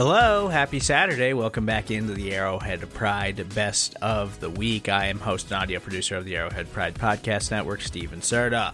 Hello, happy Saturday. Welcome back into the Arrowhead Pride Best of the Week. I am host and audio producer of the Arrowhead Pride Podcast Network, Steven Serta.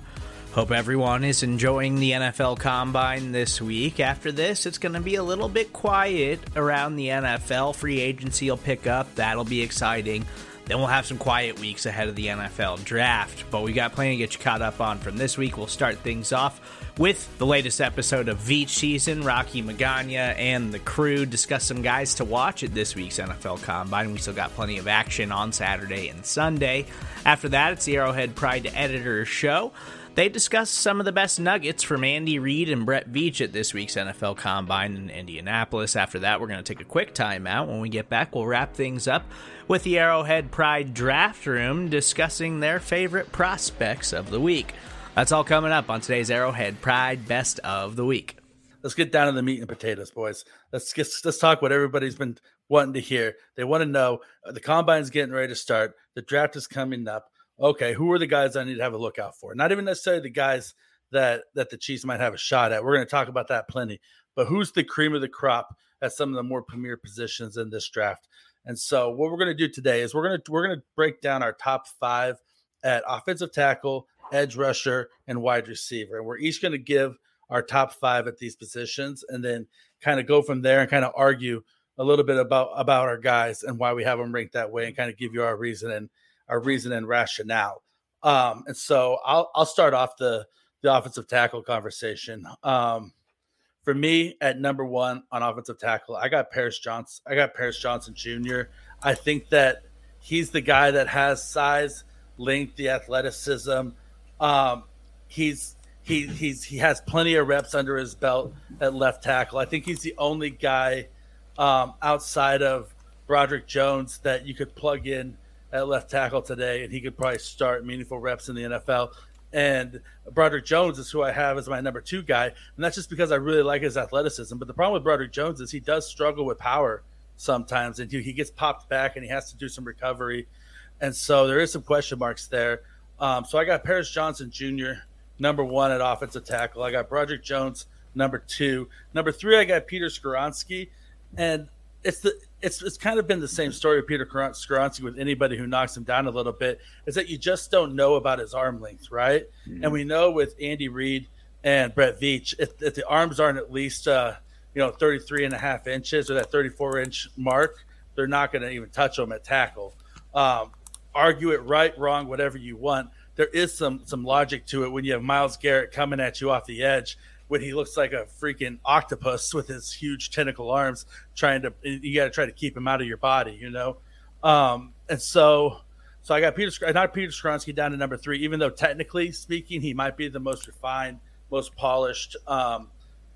Hope everyone is enjoying the NFL Combine this week. After this, it's going to be a little bit quiet around the NFL. Free agency will pick up. That'll be exciting. Then we'll have some quiet weeks ahead of the NFL draft. But we got plenty to get you caught up on from this week. We'll start things off with the latest episode of Veach Season. Rocky Magana and the crew discuss some guys to watch at this week's NFL Combine. We still got plenty of action on Saturday and Sunday. After that, it's the Arrowhead Pride Editor Show. They discuss some of the best nuggets from Andy Reid and Brett Veach at this week's NFL Combine in Indianapolis. After that, we're going to take a quick timeout. When we get back, we'll wrap things up with the Arrowhead Pride Draft Room discussing their favorite prospects of the week. That's all coming up on today's Arrowhead Pride Best of the Week. Let's get down to the meat and potatoes, boys. Let's get let's talk what everybody's been wanting to hear. They want to know uh, the combine's getting ready to start. The draft is coming up. Okay, who are the guys I need to have a look out for? Not even necessarily the guys that that the Chiefs might have a shot at. We're going to talk about that plenty. But who's the cream of the crop at some of the more premier positions in this draft? And so what we're going to do today is we're going to we're going to break down our top 5 at offensive tackle, edge rusher, and wide receiver. And we're each going to give our top five at these positions and then kind of go from there and kind of argue a little bit about about our guys and why we have them ranked that way and kind of give you our reason and our reason and rationale. Um, and so I'll I'll start off the the offensive tackle conversation. Um, for me, at number one on offensive tackle, I got Paris Johnson. I got Paris Johnson Jr. I think that he's the guy that has size, length, the athleticism, um, he's he he's he has plenty of reps under his belt at left tackle. I think he's the only guy um, outside of Broderick Jones that you could plug in at left tackle today, and he could probably start meaningful reps in the NFL. And Broderick Jones is who I have as my number two guy, and that's just because I really like his athleticism. But the problem with Broderick Jones is he does struggle with power sometimes, and he gets popped back, and he has to do some recovery, and so there is some question marks there. Um, so I got Paris Johnson Jr. number one at offensive tackle. I got Broderick Jones number two. Number three, I got Peter Skoronski, and it's the it's it's kind of been the same story with Peter Skoronski with anybody who knocks him down a little bit. Is that you just don't know about his arm length, right? Mm-hmm. And we know with Andy Reid and Brett Veach, if, if the arms aren't at least uh, you know 33 and a half inches or that 34 inch mark, they're not going to even touch them at tackle. Um, argue it right, wrong, whatever you want. There is some some logic to it when you have Myles Garrett coming at you off the edge when he looks like a freaking octopus with his huge tentacle arms, trying to you got to try to keep him out of your body, you know. Um, and so, so I got Peter, not Peter Skoronski down to number three, even though technically speaking, he might be the most refined, most polished, um,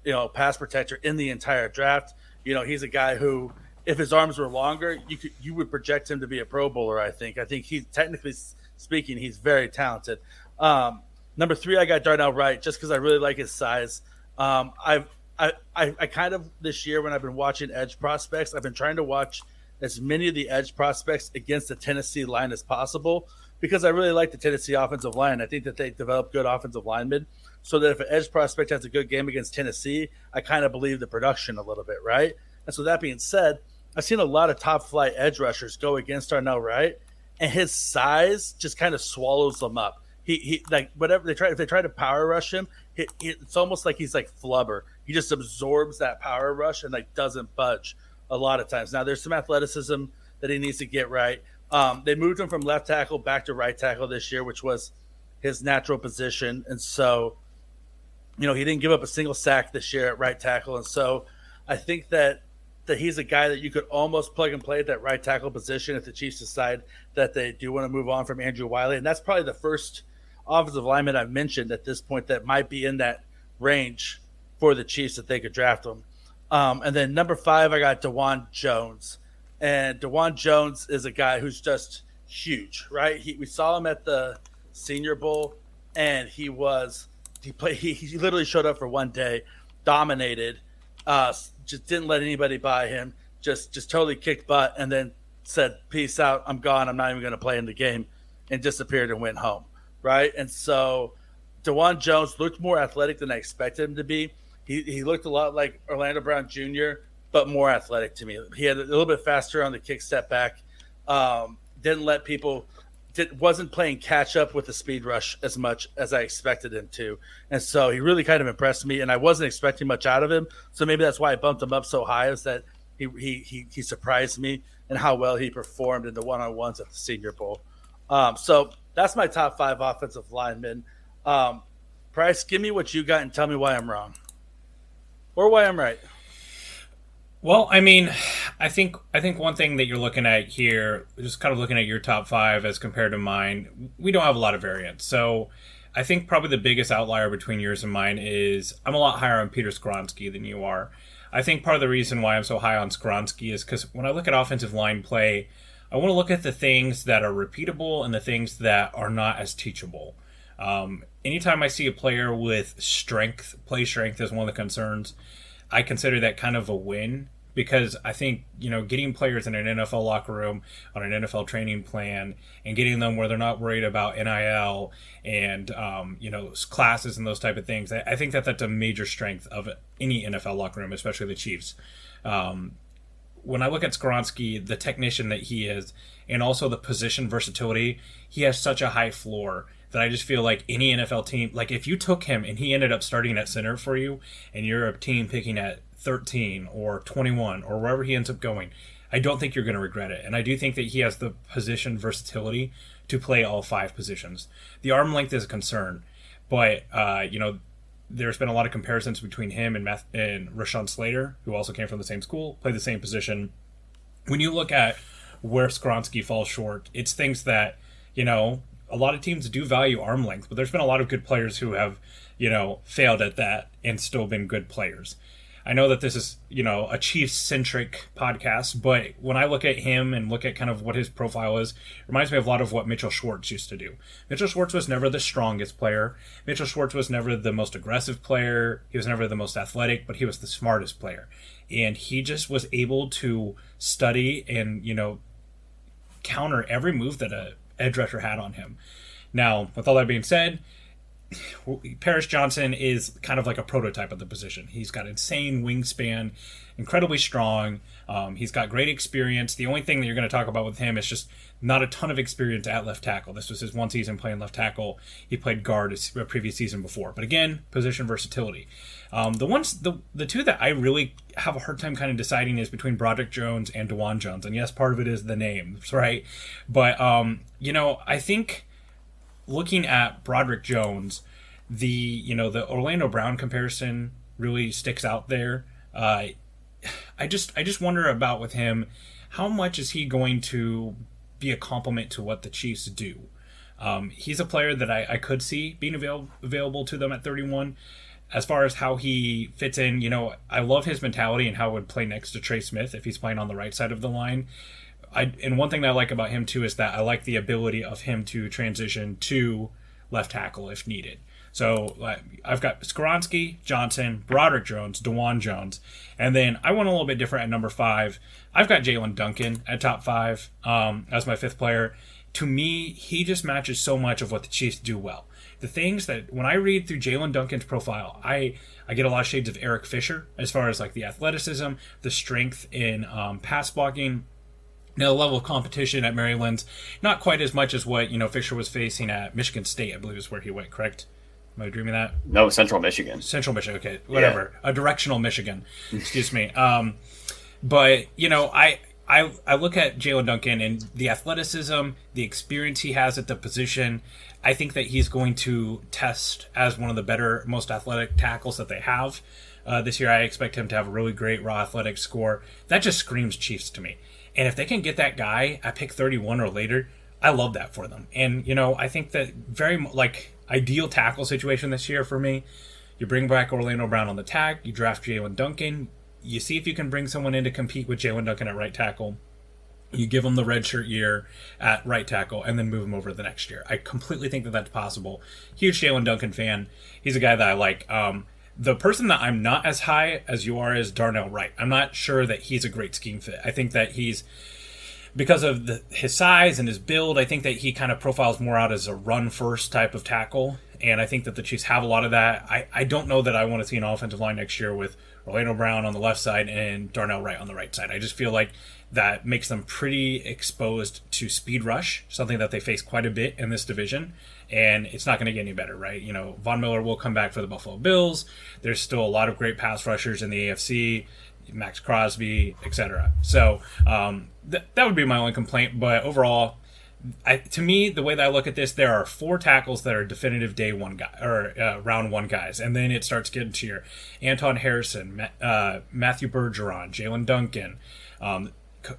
you know, pass protector in the entire draft. You know, he's a guy who if his arms were longer, you could you would project him to be a Pro Bowler. I think. I think he's technically speaking, he's very talented. Um, number three, I got Darnell Wright just because I really like his size. Um, I've I, I, I kind of this year when I've been watching edge prospects, I've been trying to watch as many of the edge prospects against the Tennessee line as possible because I really like the Tennessee offensive line. I think that they develop good offensive linemen. so that if an edge prospect has a good game against Tennessee, I kind of believe the production a little bit, right? And so that being said, I've seen a lot of top flight edge rushers go against Darnell Wright, and his size just kind of swallows them up. He, he like whatever they try if they try to power rush him, he, he, it's almost like he's like flubber. He just absorbs that power rush and like doesn't budge a lot of times. Now there's some athleticism that he needs to get right. Um, they moved him from left tackle back to right tackle this year, which was his natural position, and so you know he didn't give up a single sack this year at right tackle, and so I think that that he's a guy that you could almost plug and play at that right tackle position if the Chiefs decide that they do want to move on from Andrew Wylie. and that's probably the first offensive lineman I've mentioned at this point that might be in that range for the Chiefs that they could draft him. Um, and then number five, I got Dawand Jones. And Dawand Jones is a guy who's just huge, right? He, we saw him at the Senior Bowl, and he was he played he, he literally showed up for one day, dominated, uh, just didn't let anybody buy him, just just totally kicked butt, and then said, "Peace out, I'm gone. I'm not even going to play in the game," and disappeared and went home, right? And so, Dawand Jones looked more athletic than I expected him to be. He he looked a lot like Orlando Brown Jr but more athletic to me. He had a little bit faster on the kick step back. Um, didn't let people did, wasn't playing catch up with the speed rush as much as I expected him to, and so he really kind of impressed me. And I wasn't expecting much out of him, so maybe that's why I bumped him up so high. Is that he he he, he surprised me and how well he performed in the one on ones at the Senior Bowl. Um, so that's my top five offensive linemen. Um, Price, give me what you got and tell me why I'm wrong, or why I'm right. Well, I mean, I think I think one thing that you're looking at here, just kind of looking at your top five as compared to mine, we don't have a lot of variance. So I think probably the biggest outlier between yours and mine is I'm a lot higher on Peter Skoronski than you are. I think part of the reason why I'm so high on Skoronski is because when I look at offensive line play, I want to look at the things that are repeatable and the things that are not as teachable. Um, anytime I see a player with strength, play strength is one of the concerns. I consider that kind of a win because I think you know getting players in an NFL locker room on an NFL training plan and getting them where they're not worried about NIL and um, you know classes and those type of things. I, think that that's a major strength of any NFL locker room, especially the Chiefs. Um, when I look at Skoronski, the technician that he is, and also the position versatility, he has such a high floor that I just feel like any NFL team, like if you took him and he ended up starting at center for you, and you're a team picking at 13 or 21 or wherever he ends up going, I don't think you're going to regret it. And I do think that he has the position versatility to play all five positions. The arm length is a concern, but uh, you know, there's been a lot of comparisons between him and Math- and Rashawn Slater, who also came from the same school, played the same position. When you look at where Skoronski falls short, it's things that you know a lot of teams do value arm length, but there's been a lot of good players who have, you know, failed at that and still been good players. I know that this is, you know, a Chiefs centric podcast, but when I look at him and look at kind of what his profile is, reminds me of a lot of what Mitchell Schwartz used to do. Mitchell Schwartz was never the strongest player. Mitchell Schwartz was never the most aggressive player. He was never the most athletic, but he was the smartest player. And he just was able to study and, you know, counter every move that a edge rusher had on him. Now, with all that being said, Paris Johnson is kind of like a prototype of the position. He's got insane wingspan, incredibly strong. Um, he's got great experience. The only thing that you're going to talk about with him is just not a ton of experience at left tackle. This was his one season playing left tackle. He played guard a previous season before, but again, position versatility. Um, the ones, the the two that I really have a hard time kind of deciding is between Broderick Jones and Dawand Jones, and yes, part of it is the names, right? But um, you know, I think looking at Broderick Jones, the you know the Orlando Brown comparison really sticks out there. Uh, I just I just wonder about with him, how much is he going to be a complement to what the Chiefs do? Um, he's a player that I, I could see being avail- available to them at 31. As far as how he fits in, you know, I love his mentality and how it would play next to Trey Smith if he's playing on the right side of the line. I and one thing that I like about him too is that I like the ability of him to transition to left tackle if needed. So I've got Skoronski, Johnson, Broderick Jones, Dawand Jones, and then I went a little bit different at number five. I've got Jaelyn Duncan at top five um, as my fifth player. To me, he just matches so much of what the Chiefs do well. the things that when I read through Jaelyn Duncan's profile, I I get a lot of shades of Eric Fisher as far as like the athleticism, the strength in um, pass blocking. Now, the level of competition at Maryland's not quite as much as what you know Fisher was facing at Michigan State. I believe is where he went. Correct? Am I dreaming that? No, Central Michigan. Central Michigan. Okay, whatever. Yeah. A directional Michigan. Excuse me. Um, but you know, I I I look at Jaelyn Duncan and the athleticism, the experience he has at the position. I think that he's going to test as one of the better, most athletic tackles that they have. Uh, this year, I expect him to have a really great raw athletic score. That just screams Chiefs to me. And if they can get that guy at pick 31 or later, I love that for them. And, you know, I think that very, like, ideal tackle situation this year for me. You bring back Orlando Brown on the tag, you draft Jaelyn Duncan, you see if you can bring someone in to compete with Jaelyn Duncan at right tackle. You give him the redshirt year at right tackle and then move him over the next year. I completely think that that's possible. Huge Jaelyn Duncan fan. He's a guy that I like. Um, the person that I'm not as high as you are is Darnell Wright. I'm not sure that he's a great scheme fit. I think that he's because of the, his size and his build. I think that he kind of profiles more out as a run first type of tackle, and I think that the Chiefs have a lot of that. I, I don't know that I want to see an offensive line next year with Orlando Brown on the left side and Darnell Wright on the right side. I just feel like that makes them pretty exposed to speed rush, something that they face quite a bit in this division. And it's not going to get any better, right? You know, Von Miller will come back for the Buffalo Bills. There's still a lot of great pass rushers in the AFC, Maxx Crosby, etc. So um, th- that would be my only complaint. But overall, I, to me, the way that I look at this, there are four tackles that are definitive day one guy or uh, round one guys, and then it starts getting to your Anton Harrison, uh, Matthew Bergeron, Jaelyn Duncan. Um,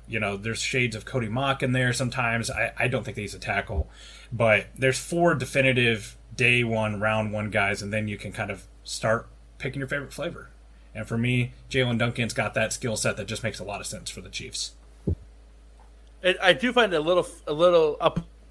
you know, there's shades of Cody Mauch in there sometimes. I, I don't think he's a tackle, but there's four definitive day one, round one guys, and then you can kind of start picking your favorite flavor. And for me, Jaelyn Duncan's got that skill set that just makes a lot of sense for the Chiefs. It, I do find a little, a little,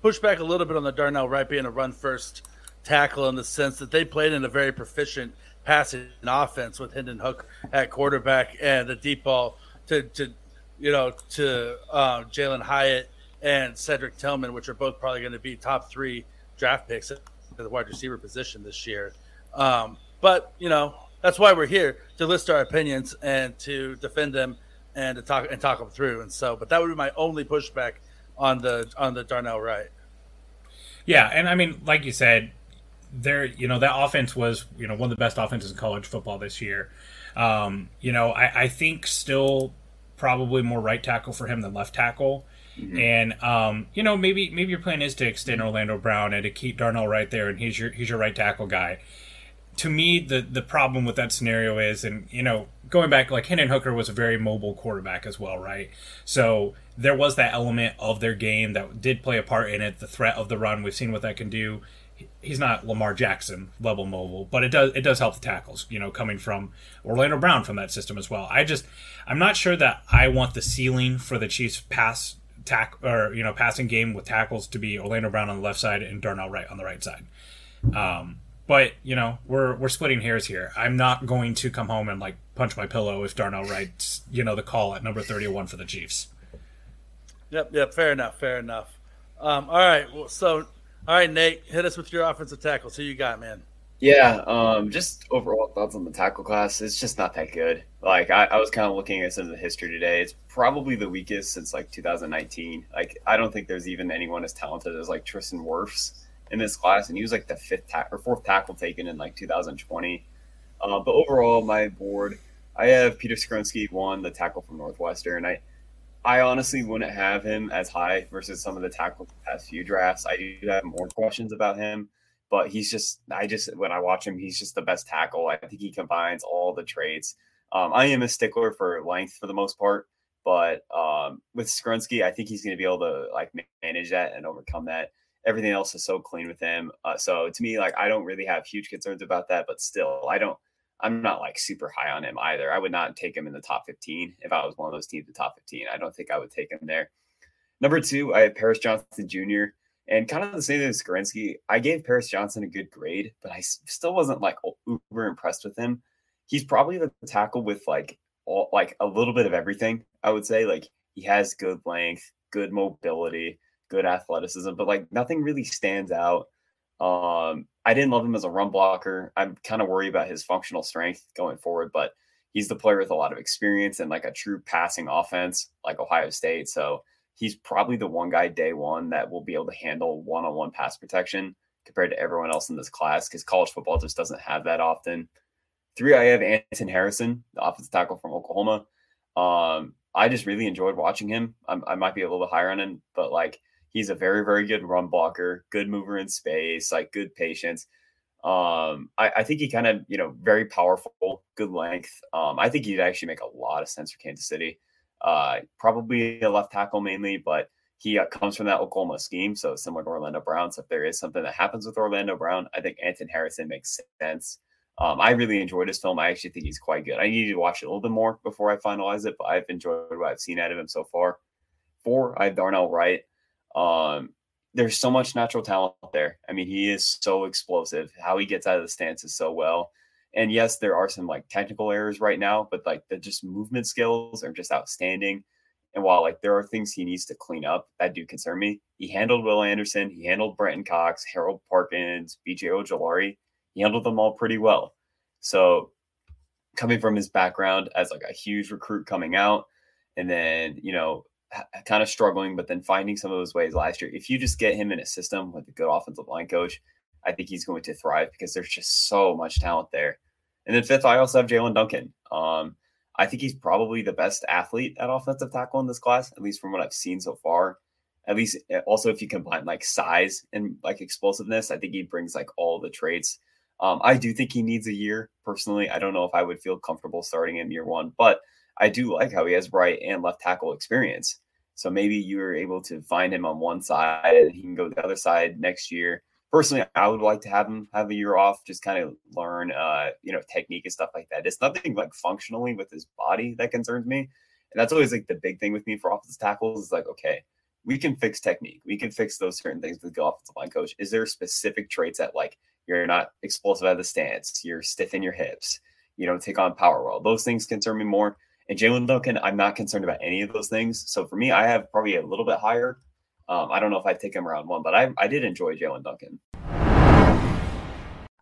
push back a little bit on the Darnell Wright being a run first tackle in the sense that they played in a very proficient passing offense with Hendon Hook at quarterback and the deep ball to, to you know, to uh, Jalin Hyatt and Cedric Tillman, which are both probably going to be top three draft picks at the wide receiver position this year. Um, but you know, that's why we're here to list our opinions and to defend them and to talk and talk them through. And so, but that would be my only pushback on the on the Darnell Wright. Yeah, and I mean, like you said, there, you know, that offense was you know one of the best offenses in college football this year. Um, you know, I, I think still probably more right tackle for him than left tackle. Mm-hmm. And um, you know, maybe maybe your plan is to extend Orlando Brown and to keep Darnell right there, and he's your he's your right tackle guy to me, the the problem with that scenario is, and you know, going back, like Hendon Hooker was a very mobile quarterback as well, right? So there was that element of their game that did play a part in it. The threat of the run, we've seen what that can do. He's not Lamar Jackson level mobile, but it does it does help the tackles. You know, coming from Orlando Brown from that system as well. I just I'm not sure that I want the ceiling for the Chiefs pass tack or you know passing game with tackles to be Orlando Brown on the left side and Darnell Wright on the right side. Um, but you know, we're we're splitting hairs here. I'm not going to come home and like punch my pillow if Darnell Wright's, you know, the call at number 31 for the Chiefs. Yep, yep. Fair enough. Fair enough. Um, all right. Well, so, all right, Nate, hit us with your offensive tackles. Who you got, man? Yeah, um, just overall thoughts on the tackle class. It's just not that good. Like I, I was kind of looking at some of the history today. It's probably the weakest since like 2019. Like I don't think there's even anyone as talented as like Tristan Wirfs in this class, and he was like the fifth ta- or fourth tackle taken in like 2020. Uh, but overall, my board, I have Peter Skoronski one, the tackle from Northwestern. I I honestly wouldn't have him as high versus some of the tackles past few drafts. I do have more questions about him, but he's just I just when I watch him, he's just the best tackle. I think he combines all the traits. Um, I am a stickler for length for the most part, but um, with Skoronski, I think he's going to be able to like manage that and overcome that everything else is so clean with him. Uh, so to me, like I don't really have huge concerns about that, but still, I don't. I'm not like super high on him either. I would not take him in the top 15 if I was one of those teams, the top 15. I don't think I would take him there. Number two, I have Paris Johnson Jr. And kind of the same thing as Skoronski, I gave Paris Johnson a good grade, but I still wasn't like uber impressed with him. He's probably the tackle with like all like a little bit of everything. I would say like he has good length, good mobility, good athleticism, but like nothing really stands out. Um, I didn't love him as a run blocker. I'm kind of worried about his functional strength going forward, but he's the player with a lot of experience and like a true passing offense like Ohio State. So he's probably the one guy day one that will be able to handle one on one pass protection compared to everyone else in this class because college football just doesn't have that often. Three, I have Anton Harrison, the offensive tackle from Oklahoma. Um, I just really enjoyed watching him. I'm, i might be a little bit higher on him, but like he's a very, very good run blocker, good mover in space, like good patience. Um, I, I think he kind of, you know, very powerful, good length. Um, I think he'd actually make a lot of sense for Kansas City. Uh, probably a left tackle mainly, but he uh, comes from that Oklahoma scheme, so similar to Orlando Brown. So if there is something that happens with Orlando Brown, I think Anton Harrison makes sense. Um, I really enjoyed his film. I actually think he's quite good. I need to watch it a little bit more before I finalize it, but I've enjoyed what I've seen out of him so far. Four, I have Darnell Wright. Um, there's so much natural talent there. I mean, he is so explosive. How he gets out of the stance is so well. And yes, there are some like technical errors right now, but like the just movement skills are just outstanding. And while like there are things he needs to clean up that do concern me, he handled Will Anderson, he handled Brenton Cox, Harold Perkins, BJ Ojulari. He handled them all pretty well. So coming from his background as like a huge recruit coming out, and then you know kind of struggling, but then finding some of those ways last year. If you just get him in a system with a good offensive line coach, I think he's going to thrive because there's just so much talent there. And then fifth, I also have Jaelyn Duncan. Um, I think he's probably the best athlete at offensive tackle in this class, at least from what I've seen so far. At least, eh, also if you combine like size and like explosiveness, I think he brings like all the traits. Um, I do think he needs a year personally. I don't know if I would feel comfortable starting him year one, but I do like how he has right and left tackle experience. So maybe you are able to find him on one side and he can go the other side next year. Personally, I would like to have him have a year off, just kind of learn, uh, you know, technique and stuff like that. It's nothing like functionally with his body that concerns me, and that's always like the big thing with me for offensive tackles is like, okay, we can fix technique, we can fix those certain things with the offensive line coach. Is there specific traits that like you're not explosive at the stance, you're stiff in your hips, you don't take on power well? Those things concern me more and Jaelyn Duncan, I'm not concerned about any of those things. So for me, I have probably a little bit higher. Um, I don't know if I'd take him around one, but I, I did enjoy Jaelyn Duncan.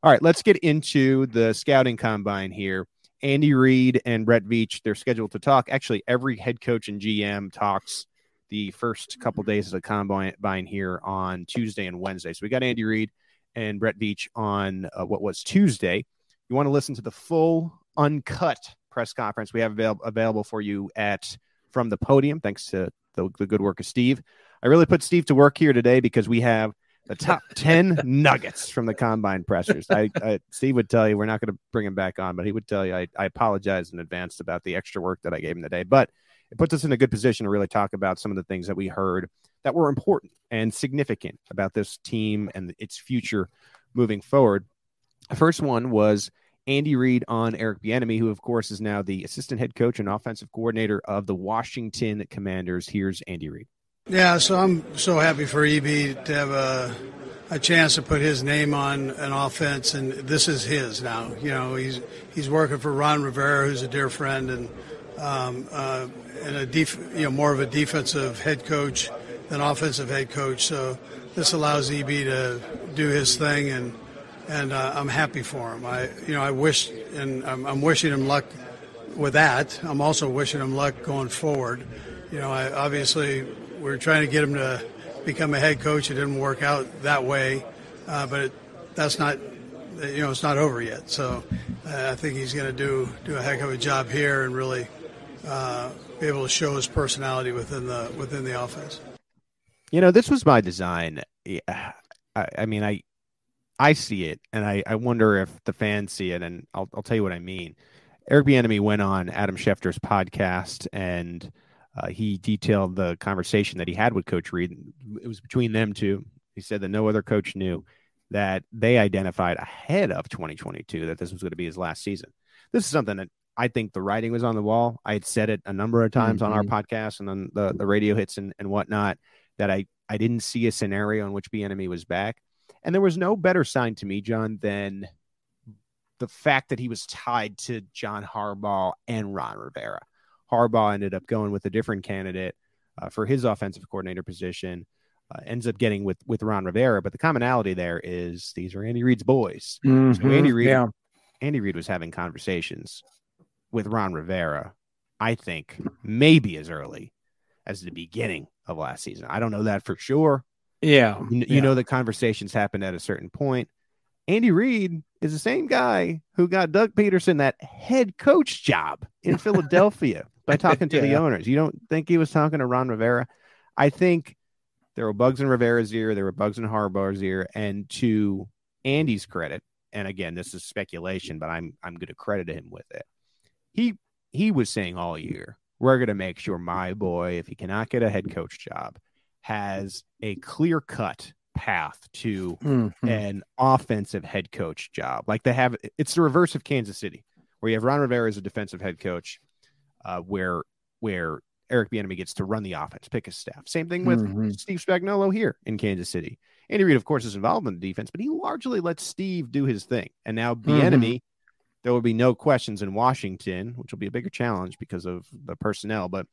All right, let's get into the scouting combine here. Andy Reid and Brett Veach, they're scheduled to talk. Actually, every head coach and GM talks the first couple days of the combine here on Tuesday and Wednesday. So we got Andy Reid and Brett Veach on uh, what was Tuesday. You want to listen to the full, uncut press conference we have avail- available for you at from the podium. Thanks to the, the good work of Steve. I really put Steve to work here today because we have the top 10 nuggets from the combine pressers. I, I, Steve would tell you we're not going to bring him back on, but he would tell you I, I apologize in advance about the extra work that I gave him today. But it puts us in a good position to really talk about some of the things that we heard that were important and significant about this team and its future moving forward. The first one was Andy Reid on Eric Bieniemy, who of course is now the assistant head coach and offensive coordinator of the Washington Commanders. Here's Andy Reid. Yeah, so I'm so happy for EB to have a a chance to put his name on an offense, and this is his now. You know, he's he's working for Ron Rivera, who's a dear friend, and um, uh, and a def- you know more of a defensive head coach than offensive head coach. So this allows EB to do his thing and and uh, I'm happy for him. I, you know, I wish, and I'm, I'm, wishing him luck with that. I'm also wishing him luck going forward. You know, I, obviously we're trying to get him to become a head coach. It didn't work out that way, uh, but it, that's not, you know, it's not over yet. So uh, I think he's going to do do a heck of a job here and really uh, be able to show his personality within the within the offense. You know, this was my design. I, I mean, I I see it, and I, I wonder if the fans see it. And I'll, I'll tell you what I mean. Eric Bieniemy went on Adam Schefter's podcast, and uh, he detailed the conversation that he had with Coach Reid. It was between them two. He said that no other coach knew that they identified ahead of 2022 that this was going to be his last season. This is something that I think the writing was on the wall. I had said it a number of times mm-hmm. on our mm-hmm. podcast and on the, the radio hits and, and whatnot that I, I didn't see a scenario in which Bieniemy was back. And there was no better sign to me, John, than the fact that he was tied to John Harbaugh and Ron Rivera. Harbaugh ended up going with a different candidate uh, for his offensive coordinator position. uh, ends up getting with with Ron Rivera. But the commonality there is these are Andy Reid's boys. Mhm, So Andy Reid, yeah. Andy Reid was having conversations with Ron Rivera. I think maybe as early as the beginning of last season. I don't know that for sure. Yeah. You, you yeah. know the conversations happened at a certain point. Andy Reid is the same guy who got Doug Pederson that head coach job in Philadelphia by talking to the owners. You don't think he was talking to Ron Rivera? I think there were bugs in Rivera's ear, there were bugs in Harbaugh's ear, and to Andy's credit, and again, this is speculation, but I'm I'm going to credit him with it. He he was saying all year, we're going to make sure my boy, if he cannot get a head coach job, has a clear cut path to Mhm. an offensive head coach job. Like they have, it's the reverse of Kansas City, where you have Ron Rivera as a defensive head coach, uh, where where Eric Bieniemy gets to run the offense, pick his staff. Same thing with Mhm. Steve Spagnuolo here in Kansas City. Andy Reid, of course, is involved in the defense, but he largely lets Steve do his thing. And now Bieniemy, there will be no questions in Washington, which will be a bigger challenge because of the personnel, but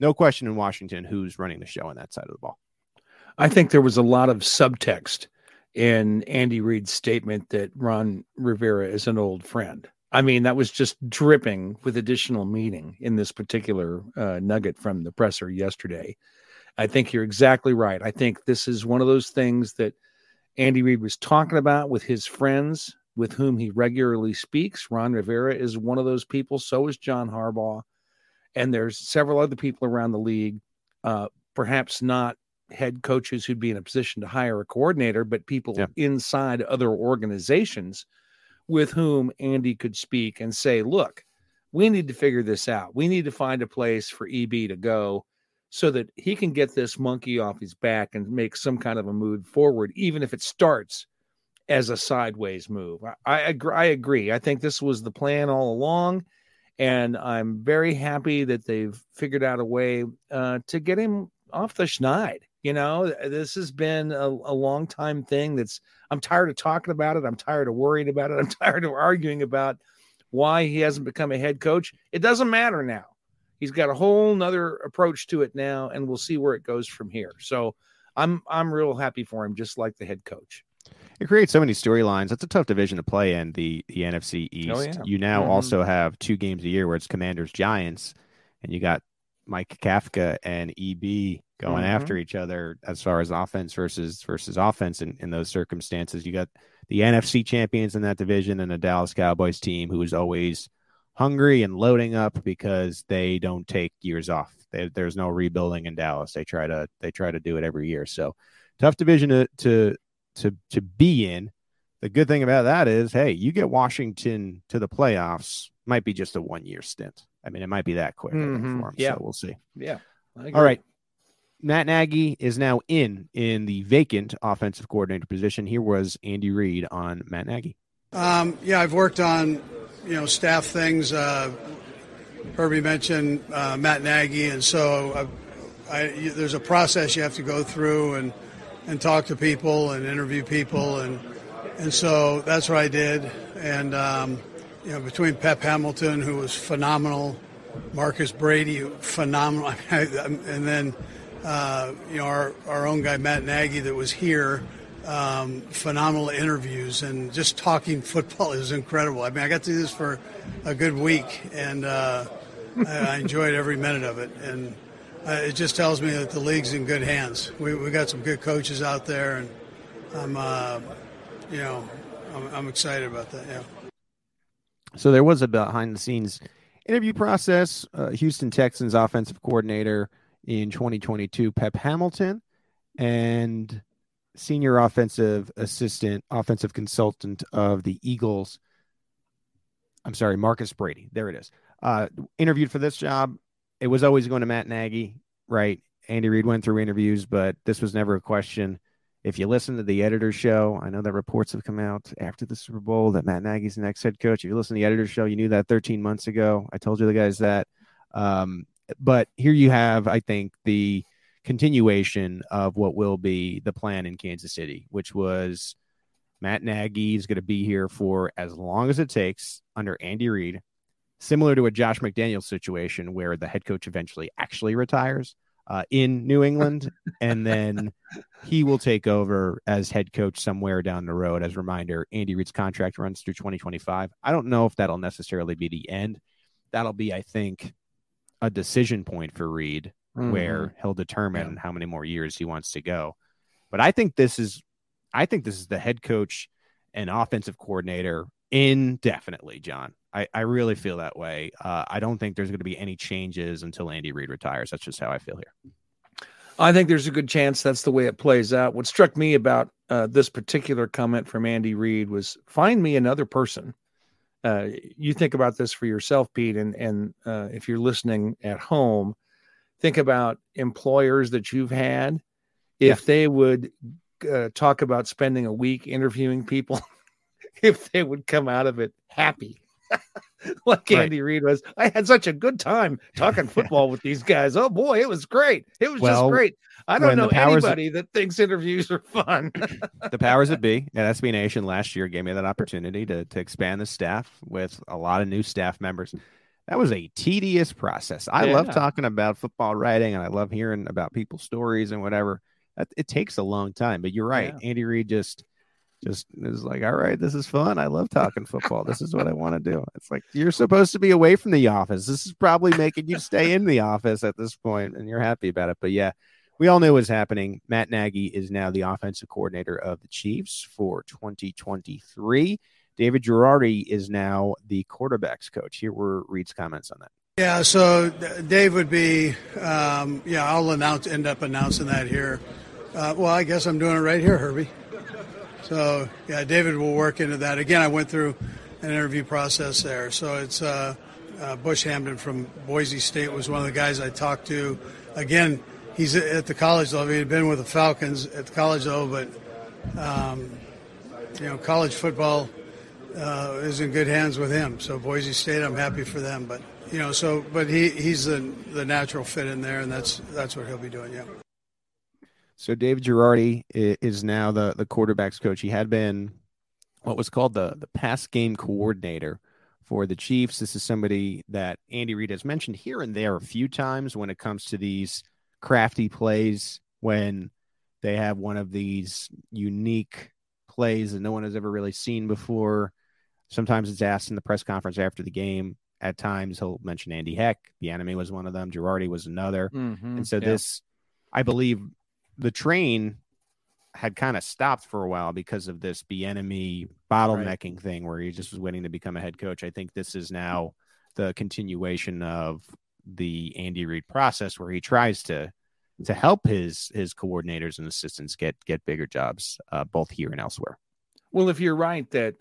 no question in Washington who's running the show on that side of the ball. I think there was a lot of subtext in Andy Reid's statement that Ron Rivera is an old friend. I mean, that was just dripping with additional meaning in this particular uh, nugget from the presser yesterday. I think you're exactly right. I think this is one of those things that Andy Reid was talking about with his friends with whom he regularly speaks. Ron Rivera is one of those people. So is John Harbaugh. And there's several other people around the league, uh, perhaps not head coaches who'd be in a position to hire a coordinator, but people Yeah. inside other organizations with whom Andy could speak and say, look, we need to figure this out. We need to find a place for EB to go so that he can get this monkey off his back and make some kind of a move forward, even if it starts as a sideways move. I, I, agree, I agree. I think this was the plan all along. And I'm very happy that they've figured out a way uh, to get him off the schneid. You know, this has been a, a long time thing that's, I'm tired of talking about it. I'm tired of worrying about it. I'm tired of arguing about why he hasn't become a head coach. It doesn't matter now. He's got a whole nother approach to it now, and we'll see where it goes from here. So I'm I'm real happy for him, just like the head coach. It creates so many storylines. It's a tough division to play in the the NFC East. Oh, yeah. You now Mhm. also have two games a year where it's Commanders Giants, and you got Mike Kafka and EB going Mhm. after each other as far as offense versus versus offense in, in those circumstances. You got the NFC champions in that division and a Dallas Cowboys team who is always hungry and loading up because they don't take years off. They, there's no rebuilding in Dallas. They try to they try to do it every year. So tough division to to to to be in. The good thing about that is, hey, you get Washington to the playoffs. Might be just a one year stint. I mean, it might be that quick Mhm. for him. Yeah. So we'll see. Yeah. All right. Matt Nagy is now in in the vacant offensive coordinator position. Here was Andy Reid on Matt Nagy. Um, yeah, I've worked on you know staff things. Uh, Herbie mentioned uh, Matt Nagy, and so I, I, there's a process you have to go through and and talk to people and interview people, and and so that's what I did. And um, you know, between Pep Hamilton, who was phenomenal, Marcus Brady, phenomenal, and then uh, you know our our own guy Matt Nagy that was here um, phenomenal interviews and just talking football is incredible. I mean, I got to do this for a good week, and uh, I, I enjoyed every minute of it. And uh, it just tells me that the league's in good hands. We we got some good coaches out there, and I'm, uh, you know, I'm, I'm excited about that. Yeah. So there was a behind the scenes interview process. Uh, Houston Texans offensive coordinator in 2022, Pep Hamilton, and senior offensive assistant, offensive consultant of the Eagles. I'm sorry, Marcus Brady. There it is. Uh, interviewed for this job. It was always going to Matt Nagy, right? Andy Reid went through interviews, but this was never a question. If you listen to the editor's show, I know that reports have come out after the Super Bowl that Matt Nagy's the next head coach. If you listen to the editor's show, you knew that 13 months ago. I told you the guys that. Um, but here you have, I think, the continuation of what will be the plan in Kansas City, which was Matt Nagy is going to be here for as long as it takes under Andy Reid, similar to a Josh McDaniels situation where the head coach eventually actually retires. uh, in New England, and then he will take over as head coach somewhere down the road. As a reminder, Andy Reid's contract runs through 2025. I don't know if that'll necessarily be the end. That'll be, I think, a decision point for Reid mm-hmm. where he'll determine yeah. how many more years he wants to go. But I think this is, I think this is the head coach and offensive coordinator indefinitely, John. I, I really feel that way. Uh, I don't think there's going to be any changes until Andy Reid retires. That's just how I feel here. I think there's a good chance that's the way it plays out. What struck me about uh, this particular comment from Andy Reid was find me another person. Uh, you think about this for yourself, Pete, and and uh, if you're listening at home, think about employers that you've had. If yeah. they would uh, talk about spending a week interviewing people, if they would come out of it happy like right. Andy Reid was. I had such a good time talking football with these guys. Oh boy, it was great. It was well, just great. I don't know anybody of, that thinks interviews are fun. the powers that be at SB Nation last year gave me that opportunity to to expand the staff with a lot of new staff members. That was a tedious process. I yeah. love talking about football writing and I love hearing about people's stories and whatever. It takes a long time, but you're right. Yeah. Andy Reid just just is like, all right, this is fun. I love talking football. This is what I want to do. It's like you're supposed to be away from the office. This is probably making you stay in the office at this point, and you're happy about it. But yeah, we all knew what's happening. Matt Nagy is now the offensive coordinator of the Chiefs for 2023. David Girardi is now the quarterbacks coach. Here were Reid's comments on that. Yeah, so Dave would be, um, yeah, I'll announce, end up announcing that here. Uh, well, I guess I'm doing it right here, Herbie. So yeah, David will work into that. Again, I went through an interview process there. So it's uh, uh, Bush Hamdan from Boise State was one of the guys I talked to. Again, he's at the college level. He had been with the Falcons at the college level, but um, you know, college football uh, is in good hands with him. So Boise State, I'm happy for them. But you know, so but he he's the the natural fit in there, and that's that's what he'll be doing. Yeah. So David Girardi is now the the quarterbacks coach. He had been what was called the the pass game coordinator for the Chiefs. This is somebody that Andy Reid has mentioned here and there a few times when it comes to these crafty plays when they have one of these unique plays that no one has ever really seen before. Sometimes it's asked in the press conference after the game. At times he'll mention Andy Heck. Bieniemy was one of them. Girardi was another. Mm-hmm, and so yeah. this, I believe, the train had kind of stopped for a while because of this Bieniemy bottlenecking right. thing where he just was waiting to become a head coach. I think this is now the continuation of the Andy Reid process where he tries to to help his his coordinators and assistants get get bigger jobs uh, both here and elsewhere. Well, if you're right that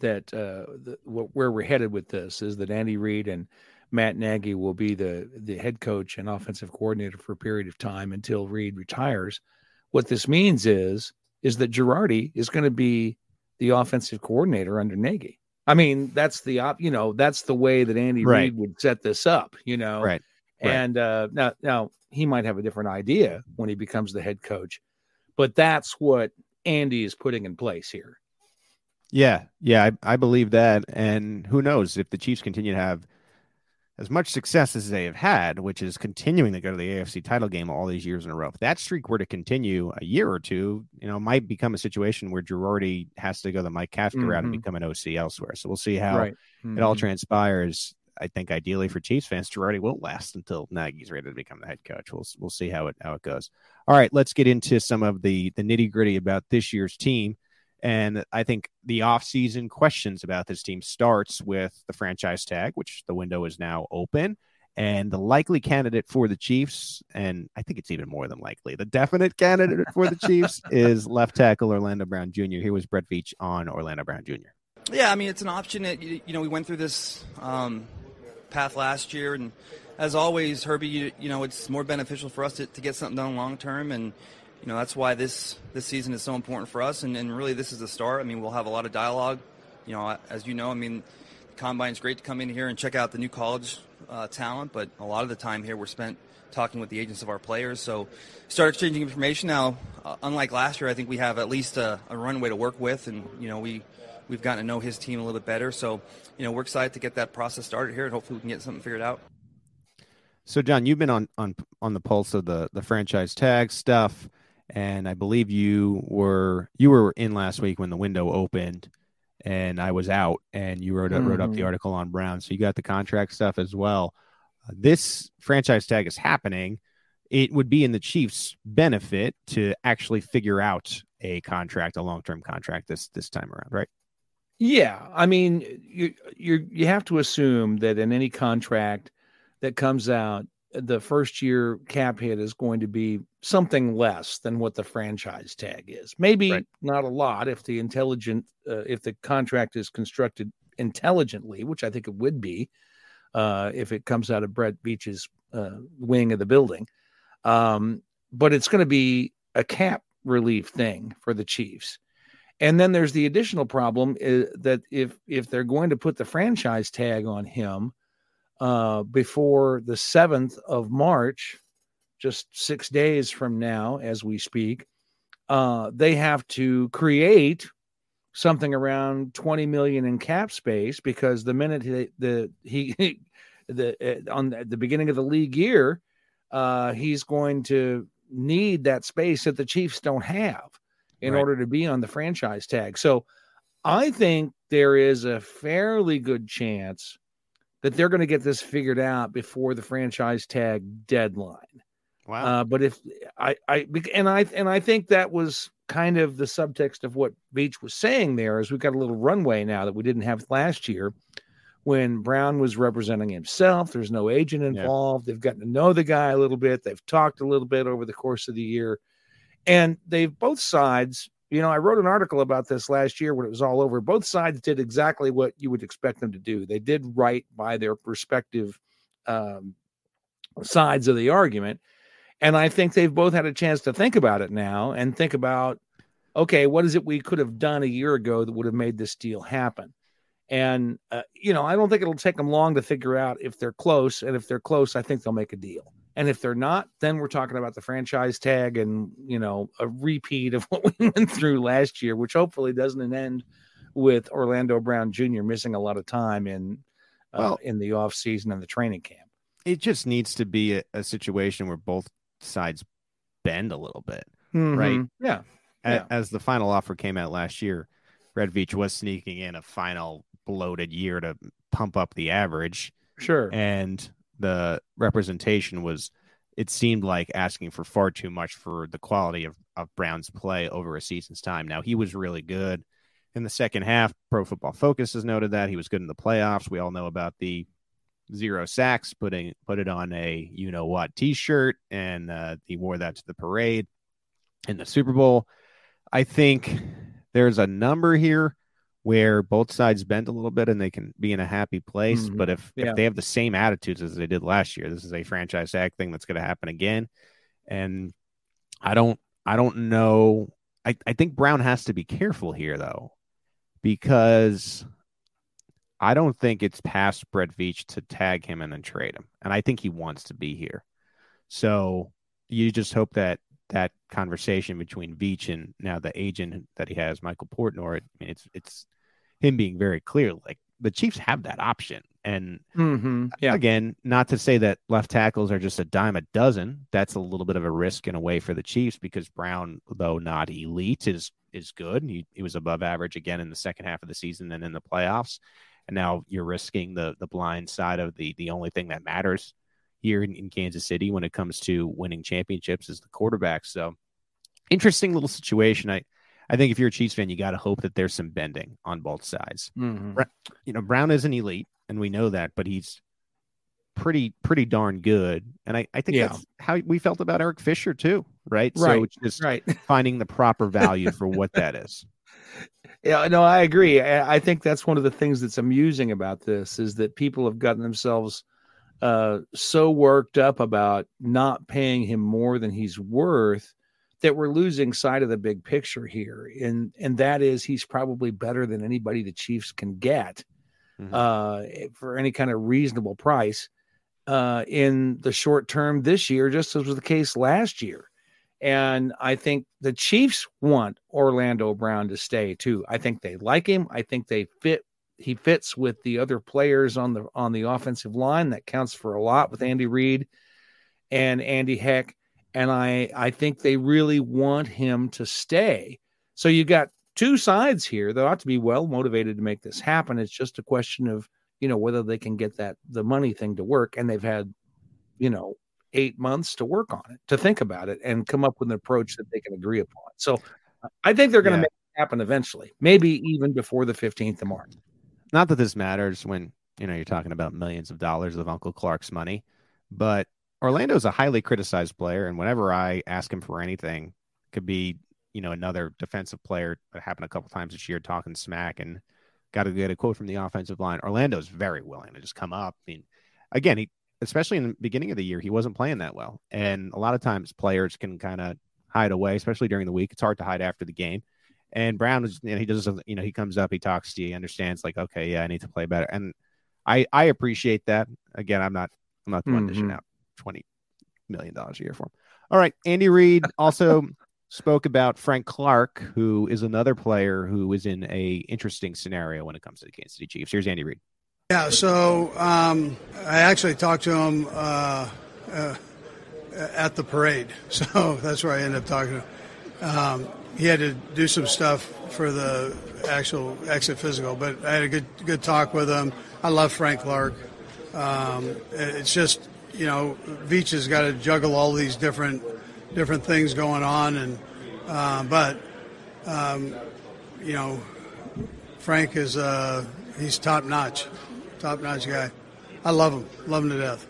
that uh, the, where we're headed with this is that Andy Reid and Matt Nagy will be the the head coach and offensive coordinator for a period of time until Reid retires. What this means is is that Girardi is going to be the offensive coordinator under Nagy. I mean, that's the op, you know, that's the way that Andy right. Reid would set this up, you know. Right. right. And uh, now now he might have a different idea when he becomes the head coach, but that's what Andy is putting in place here. Yeah, yeah, I, I believe that. And who knows if the Chiefs continue to have as much success as they have had, which is continuing to go to the AFC title game all these years in a row. If that streak were to continue a year or two, you know, might become a situation where Girardi has to go the Mike Kafka mm-hmm. route and mm-hmm. become an OC elsewhere. So we'll see how right. mm-hmm. it all mm-hmm. transpires. I think ideally for Chiefs fans, Girardi will last until Nagy's ready to become the head coach. We'll we'll see how it how it goes. All right, let's get into some of the the nitty gritty about this year's team. And I think the offseason questions about this team starts with the franchise tag, which the window is now open. And the likely candidate for the Chiefs, and I think it's even more than likely, the definite candidate for the Chiefs is left tackle Orlando Brown Jr. Here was Brett Veach on Orlando Brown Jr. Yeah, I mean, it's an option that, you know, we went through this um, path last year. And as always, Herbie, you, you know, it's more beneficial for us to, to get something done long term. And, you know that's why this this season is so important for us, and, and really this is the start. I mean, we'll have a lot of dialogue. You know, as you know, I mean, the combine's great to come in here and check out the new college uh, talent, but a lot of the time here we're spent talking with the agents of our players. So start exchanging information now. Uh, unlike last year, I think we have at least a, a, runway to work with, and you know we we've gotten to know his team a little bit better. So you know we're excited to get that process started here, and hopefully we can get something figured out. So, John, you've been on on on the pulse of the the franchise tag stuff, and I believe you were you were in last week when the window opened, and I was out, and you wrote mm-hmm. wrote up the mm-hmm. article on Brown, so you got the contract stuff as well. Uh, this franchise tag is happening. It would be in the Chiefs' benefit to actually figure out a contract, a long term contract this this time around, right? Yeah, I mean, you you you have to assume that in any contract that comes out, the first year cap hit is going to be something less than what the franchise tag is. Maybe right. not a lot if the intelligent uh, if the contract is constructed intelligently, which I think it would be uh, if it comes out of Brett Veach's uh, wing of the building. Um, but it's going to be a cap relief thing for the Chiefs. And then there's the additional problem uh, that if if they're going to put the franchise tag on him uh, before the seventh of March, just six days from now, as we speak, uh, they have to create something around 20 million in cap space because the minute he, the he the uh, on the beginning of the league year, uh, he's going to need that space that the Chiefs don't have in right. order to be on the franchise tag. So I think there is a fairly good chance that they're going to get this figured out before the franchise tag deadline. Wow. Uh, but if I, I, and I, and I think that was kind of the subtext of what Veach was saying there is we've got a little runway now that we didn't have last year when Brown was representing himself. There's no agent involved. Yeah. They've gotten to know the guy a little bit. They've talked a little bit over the course of the year. And they've both sides, you know, I wrote an article about this last year when it was all over. Both sides did exactly what you would expect them to do. They did right by their respective um, sides of the argument. And I think they've both had a chance to think about it now and think about, okay, what is it we could have done a year ago that would have made this deal happen? And, uh, you know, I don't think it'll take them long to figure out if they're close. And if they're close, I think they'll make a deal. And if they're not, then we're talking about the franchise tag and, you know, a repeat of what we went through last year, which hopefully doesn't end with Orlando Brown Jr. missing a lot of time in uh, well, in the off season and the training camp. It just needs to be a, a situation where both sides bend a little bit, mm-hmm. right? Yeah. As, yeah. As the final offer came out last year, Brett Veach was sneaking in a final bloated year to pump up the average. Sure. And the representation was it seemed like asking for far too much for the quality of, of Brown's play over a season's time. Now he was really good in the second half. Pro Football Focus has noted that he was good in the playoffs. We all know about the zero sacks, putting put it on a you know what T-shirt, and uh, he wore that to the parade in the Super Bowl. I think there's a number here where both sides bend a little bit and they can be in a happy place. Mm-hmm. But if, yeah. if they have the same attitudes as they did last year, this is a franchise tag thing that's going to happen again. And I don't, I don't know. I, I think Brown has to be careful here though, because I don't think it's past Brett Veach to tag him and then trade him. And I think he wants to be here. So you just hope that that conversation between Veach and now the agent that he has, Michael Portnoy, I mean, it's it's him being very clear, like the Chiefs have that option. And mm-hmm. yeah. again, not to say that left tackles are just a dime a dozen. That's a little bit of a risk in a way for the Chiefs because Brown, though not elite, is is good. He, he was above average again in the second half of the season and in the playoffs. And now you're risking the the blind side of the the only thing that matters here in, in Kansas City when it comes to winning championships is the quarterback. So interesting little situation. I I think if you're a Chiefs fan, you got to hope that there's some bending on both sides. Mm-hmm. You know, Brown is an elite, and we know that, but he's pretty pretty darn good. And I, I think yeah. that's how we felt about Eric Fisher too, right? Right. So just right. finding the proper value for what that is. Yeah, no, I agree. I think that's one of the things that's amusing about this is that people have gotten themselves uh, so worked up about not paying him more than he's worth that we're losing sight of the big picture here, and and that is he's probably better than anybody the Chiefs can get mm-hmm. uh, for any kind of reasonable price uh, in the short term this year, just as was the case last year. And I think the Chiefs want Orlando Brown to stay too. I think they like him. I think they fit. He fits with the other players on the on the offensive line. That counts for a lot with mm-hmm. Andy Reid and Andy Heck, and I I think they really want him to stay. So you got two sides here that ought to be well motivated to make this happen. It's just a question of you know whether they can get that the money thing to work, and they've had you know eight months to work on it, to think about it, and come up with an approach that they can agree upon. So I think they're going to Yeah. make it happen eventually, maybe even before the fifteenth of March. Not that this matters when you know you're talking about millions of dollars of Uncle Clark's money, but Orlando's a highly criticized player, and whenever I ask him for anything, could be you know another defensive player that happened a couple times this year talking smack and got to get a quote from the offensive line. Orlando's very willing to just come up. I mean, again, he especially in the beginning of the year, he wasn't playing that well, and a lot of times players can kind of hide away, especially during the week. It's hard to hide after the game. And Brown is, you know, he does, something- you know, he comes up, he talks to you, he understands, like, okay, yeah, I need to play better, and I I appreciate that. Again, I'm not I'm not the one dishing out twenty million dollars a year for him. All right, Andy Reid also spoke about Frank Clark, who is another player who is in a interesting scenario when it comes to the Kansas City Chiefs. Here's Andy Reid. Yeah, so um, I actually talked to him uh, uh, at the parade, so that's where I ended up talking to him. Um, he had to do some stuff for the actual exit physical, but I had a good good talk with him. I love Frank Clark. Um, it's just you know, Veach has got to juggle all these different different things going on, and uh, but um, you know, Frank is uh, he's top notch, top notch guy. I love him, love him to death.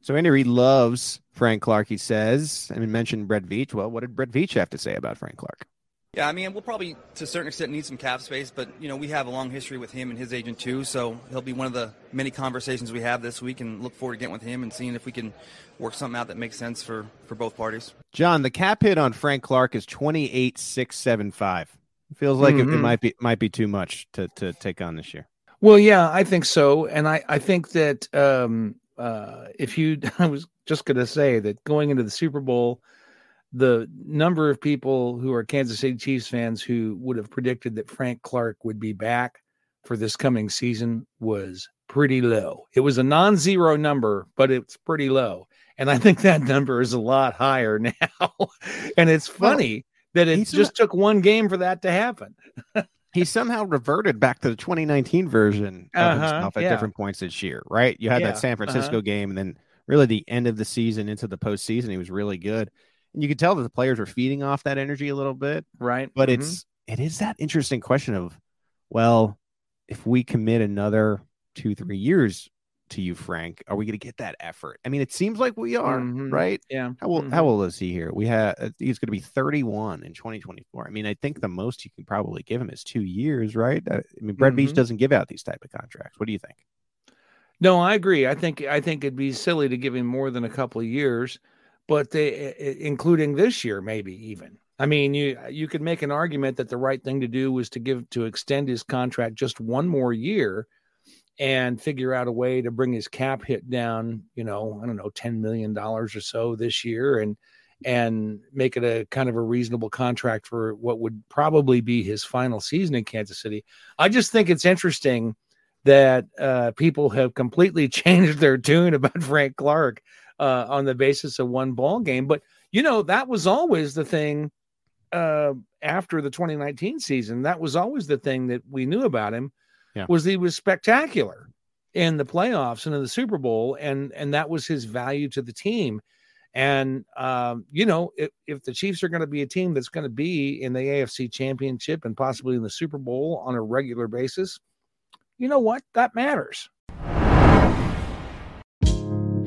So Andy Reid loves Frank Clark. He says, I mean, mentioned Brett Veach. Well, what did Brett Veach have to say about Frank Clark? Yeah, I mean, we'll probably to a certain extent need some cap space, but you know, we have a long history with him and his agent too, so he'll be one of the many conversations we have this week, and look forward to getting with him and seeing if we can work something out that makes sense for for both parties. John, the cap hit on Frank Clark is twenty eight six seven five. Feels like it, it Mhm. might be might be too much to to take on this year. Well, yeah, I think so, and I I think that um, uh, if you, I was just going to say that going into the Super Bowl, the number of people who are Kansas City Chiefs fans who would have predicted that Frank Clark would be back for this coming season was pretty low. It was a non-zero number, but it's pretty low, and I think that number is a lot higher now. and it's Well, funny that it just took one game for that to happen. He somehow reverted back to the 2019 version of Uh-huh, himself at yeah. different points this year, right? You had Yeah, that San Francisco uh-huh. game, and then really the end of the season into the postseason, he was really good. And you could tell that the players were feeding off that energy a little bit. Right, But Mhm. it's it is that interesting question of, well, if we commit another two three years to you, Frank, are we going to get that effort? I mean, it seems like we are, Mhm. right? yeah. How old, Mhm. how old is he here? We have uh, he's going to be 31 in 2024. I mean, I think the most you can probably give him is two years, right? Uh, I mean, Brett Veach Mhm. doesn't give out these type of contracts. What do you think? No, I agree. I think I think it'd be silly to give him more than a couple of years, but they, including this year, maybe even. I mean, you you could make an argument that the right thing to do was to give to extend his contract just one more year, and figure out a way to bring his cap hit down. You know, I don't know, ten million dollars or so this year, and and make it a kind of a reasonable contract for what would probably be his final season in Kansas City. I just think it's interesting that uh, people have completely changed their tune about Frank Clark uh, on the basis of one ball game. But you know that was always the thing uh, after the 2019 season. That was always the thing that we knew about him Yeah. was he was spectacular in the playoffs and in the Super Bowl, and and that was his value to the team. And um, you know, if, if the Chiefs are going to be a team that's going to be in the AFC Championship and possibly in the Super Bowl on a regular basis, you know what? That matters.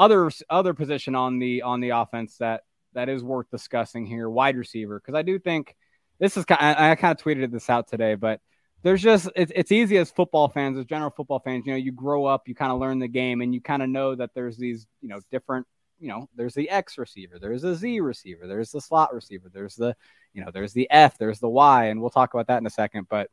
Other other position on the on the offense that that is worth discussing here, wide receiver, because I do think this is kind. I, I kind of tweeted this out today, but there's just it's, it's easy as football fans, as general football fans. You know, you grow up, you kind of learn the game, and you kind of know that there's these you know different. You know, there's the X receiver, there's the Z receiver, there's the slot receiver, there's the you know, there's the F, there's the Y, and we'll talk about that in a second. But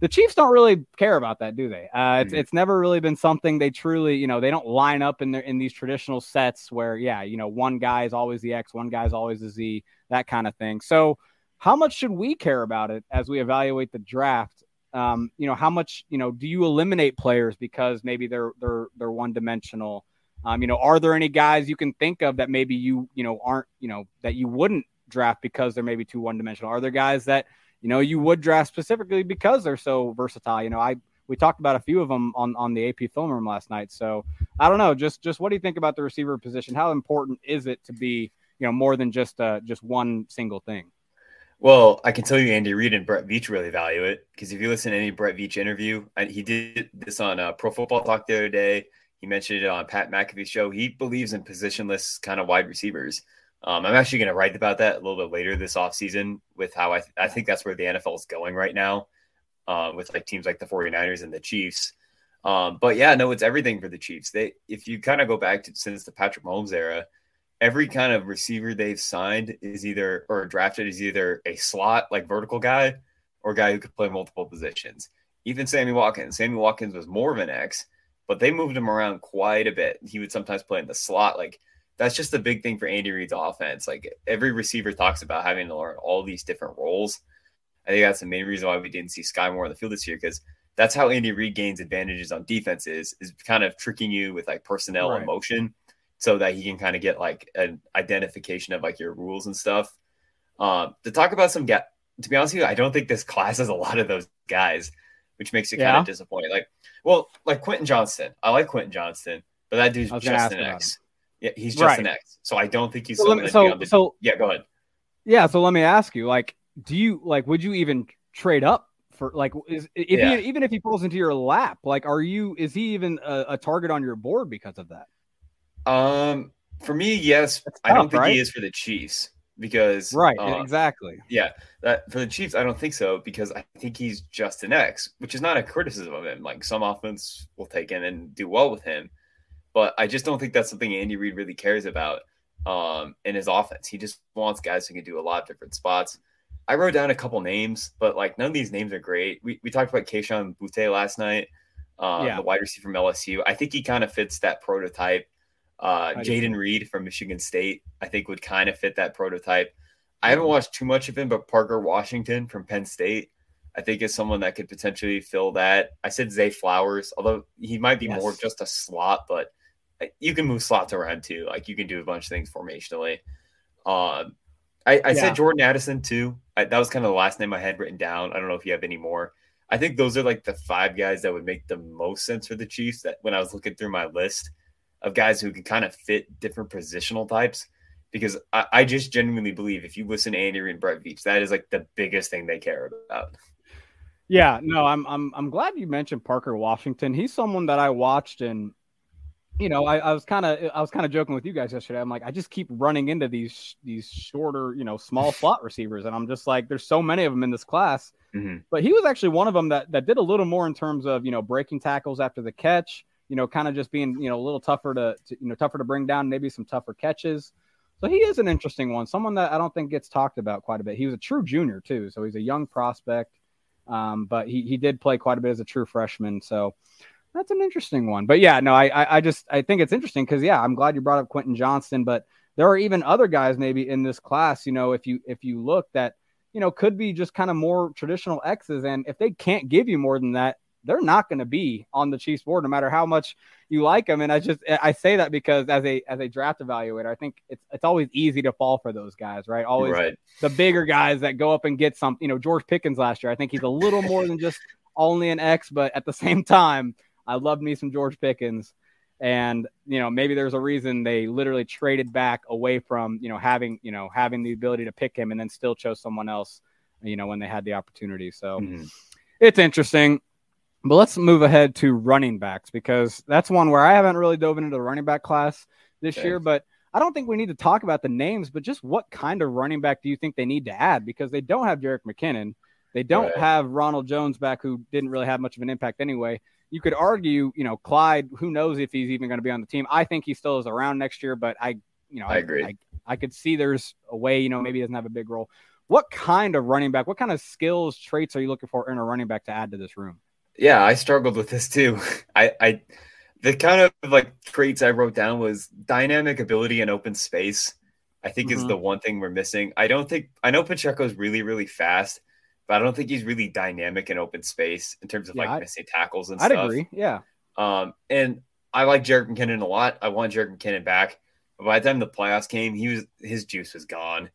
the Chiefs don't really care about that, do they? Uh, it's, it's never really been something they truly, you know, they don't line up in their in these traditional sets where, yeah, you know, one guy is always the X, one guy is always the Z, that kind of thing. So, how much should we care about it as we evaluate the draft? Um, you know, how much, you know, do you eliminate players because maybe they're they're they're one dimensional? Um, you know, are there any guys you can think of that maybe you you know aren't you know that you wouldn't draft because they're maybe too one dimensional? Are there guys that you know you would draft specifically because they're so versatile? You know, I we talked about a few of them on on the AP film room last night. So I don't know. Just just what do you think about the receiver position? How important is it to be you know more than just uh, just one single thing? Well, I can tell you, Andy Reid and Brett Veach really value it because if you listen to any Brett Veach interview, and he did this on uh, Pro Football Talk the other day. He mentioned it on Pat McAfee's show. He believes in positionless kind of wide receivers. Um, I'm actually going to write about that a little bit later this offseason with how I, th- I think that's where the NFL is going right now uh, with like teams like the 49ers and the Chiefs. Um, but yeah, no, it's everything for the Chiefs. They, if you kind of go back to since the Patrick Mahomes era, every kind of receiver they've signed is either or drafted is either a slot like vertical guy or guy who could play multiple positions. Even Sammy Watkins. Sammy Watkins was more of an X, but they moved him around quite a bit. He would sometimes play in the slot. Like that's just a big thing for Andy Reid's offense. Like every receiver talks about having to learn all these different roles. I think that's the main reason why we didn't see Sky Moore on the field this year because that's how Andy Reid gains advantages on defenses is kind of tricking you with like personnel Right. and motion so that he can kind of get like an identification of like your rules and stuff. Um, to talk about some guy, to be honest with you, I don't think this class has a lot of those guys, which makes it kind of disappointing. Like, well, like Quentin Johnston, I like Quentin Johnston, but that dude's I was gonna just an X. Yeah, he's just Right. an X. So I don't think he's So me- so- on the- so- yeah, go ahead. Yeah, so let me ask you, like, do you like would you even trade up for like is if Yeah. he, even if he falls into your lap, like are you is he even a, a target on your board because of that? Um, for me, yes, That's I don't think right? he is for the Chiefs because Right, uh, exactly. Yeah, that for the Chiefs, I don't think so because I think he's just an X, which is not a criticism of him. Like some offense will take him and do well with him, but I just don't think that's something Andy Reid really cares about um, in his offense. He just wants guys who can do a lot of different spots. I wrote down a couple names, but like none of these names are great. We, we talked about Kayshon Boutte last night, um, Yeah. the wide receiver from LSU. I think he kind of fits that prototype. Uh, Jayden. Reed from Michigan State, I think, would kind of fit that prototype. I haven't watched too much of him, but Parker Washington from Penn State, I think, is someone that could potentially fill that. I said Zay Flowers, although he might be more just a slot, but you can move slots around too. Like you can do a bunch of things formationally. Um, I, I Yeah. said Jordan Addison too. I, that was kind of the last name I had written down. I don't know if you have any more. I think those are like the five guys that would make the most sense for the Chiefs. That when I was looking through my list of guys who can kind of fit different positional types, because I, I just genuinely believe if you listen to Andy and Brett Veach, that is like the biggest thing they care about. Yeah, no, I'm I'm I'm glad you mentioned Parker Washington. He's someone that I watched and you know, I, I was kind of I was kind of joking with you guys yesterday. I'm like, I just keep running into these these shorter, you know, small slot receivers, and I'm just like, there's so many of them in this class. Mhm. But he was actually one of them that that did a little more in terms of you know breaking tackles after the catch. You know, kind of just being you know a little tougher to, to you know tougher to bring down, maybe some tougher catches. So he is an interesting one, someone that I don't think gets talked about quite a bit. He was a true junior too, so he's a young prospect, um, but he he did play quite a bit as a true freshman. So that's an interesting one. But yeah, no, I I, I just I think it's interesting because yeah, I'm glad you brought up Quentin Johnston, but there are even other guys maybe in this class. You know, if you if you look that you know could be just kind of more traditional X's, and if they can't give you more than that, they're not going to be on the Chiefs board no matter how much you like them. And I just I say that because as a as a draft evaluator, I think it's it's always easy to fall for those guys, right? Always Right. the bigger guys that go up and get some. You know, George Pickens last year, I think he's a little more than just only an X, but at the same time, I loved me some George Pickens. And you know, maybe there's a reason they literally traded back away from you know having you know having the ability to pick him and then still chose someone else. You know, when they had the opportunity. So Mhm. it's interesting. But let's move ahead to running backs because that's one where I haven't really dove into the running back class this Okay. year. But I don't think we need to talk about the names, but just what kind of running back do you think they need to add? Because they don't have Jerick McKinnon. They don't Right. have Ronald Jones back, who didn't really have much of an impact anyway. You could argue, you know, Clyde, who knows if he's even going to be on the team. I think he still is around next year, but I, you know, I agree. I, I could see there's a way, you know, maybe he doesn't have a big role. What kind of running back, what kind of skills, traits are you looking for in a running back to add to this room? Yeah, I struggled with this too. I, I, the kind of like traits I wrote down was dynamic ability and open space. I think is Mhm. the one thing we're missing. I don't think I know Pacheco's really really fast, but I don't think he's really dynamic in open space in terms of Yeah, like I- missing tackles and stuff. I'd stuff. agree. Yeah. Um, and I like Jerick McKinnon a lot. I want Jerick McKinnon back. But by the time the playoffs came, he was his juice was gone.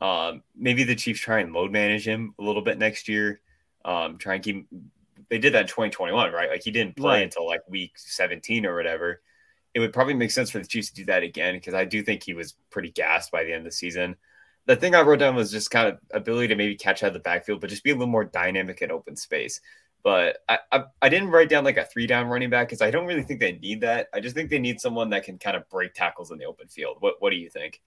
Um, maybe the Chiefs try and load manage him a little bit next year. Um, try and keep. They did that in 2021, right? Like he didn't play Right. until like week 17 or whatever. It would probably make sense for the Chiefs to do that again because I do think he was pretty gassed by the end of the season. The thing I wrote down was just kind of ability to maybe catch out of the backfield, but just be a little more dynamic in open space. But I, I, I didn't write down like a three down running back because I don't really think they need that. I just think they need someone that can kind of break tackles in the open field. What What do you think?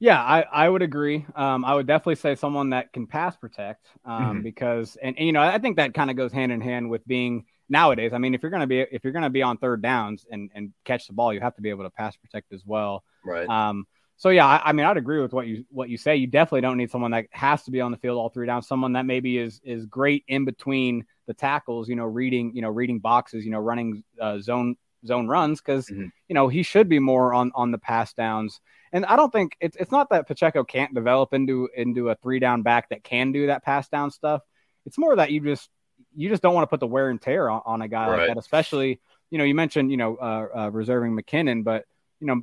Yeah, I, I would agree. Um, I would definitely say someone that can pass protect um, Mhm. because, and, and, you know, I think that kind of goes hand in hand with being nowadays. I mean, if you're going to be, if you're going to be on third downs and, and catch the ball, you have to be able to pass protect as well. Right. Um, so yeah, I, I mean, I'd agree with what you what you say. You definitely don't need someone that has to be on the field all three downs. Someone that maybe is is great in between the tackles. You know, reading you know reading boxes. You know, running uh, zone zone runs because Mhm. you know he should be more on on the pass downs. And I don't think it's it's not that Pacheco can't develop into into a three down back that can do that pass down stuff. It's more that you just you just don't want to put the wear and tear on, on a guy like that, especially you know you mentioned you know uh, uh, reserving McKinnon, but you know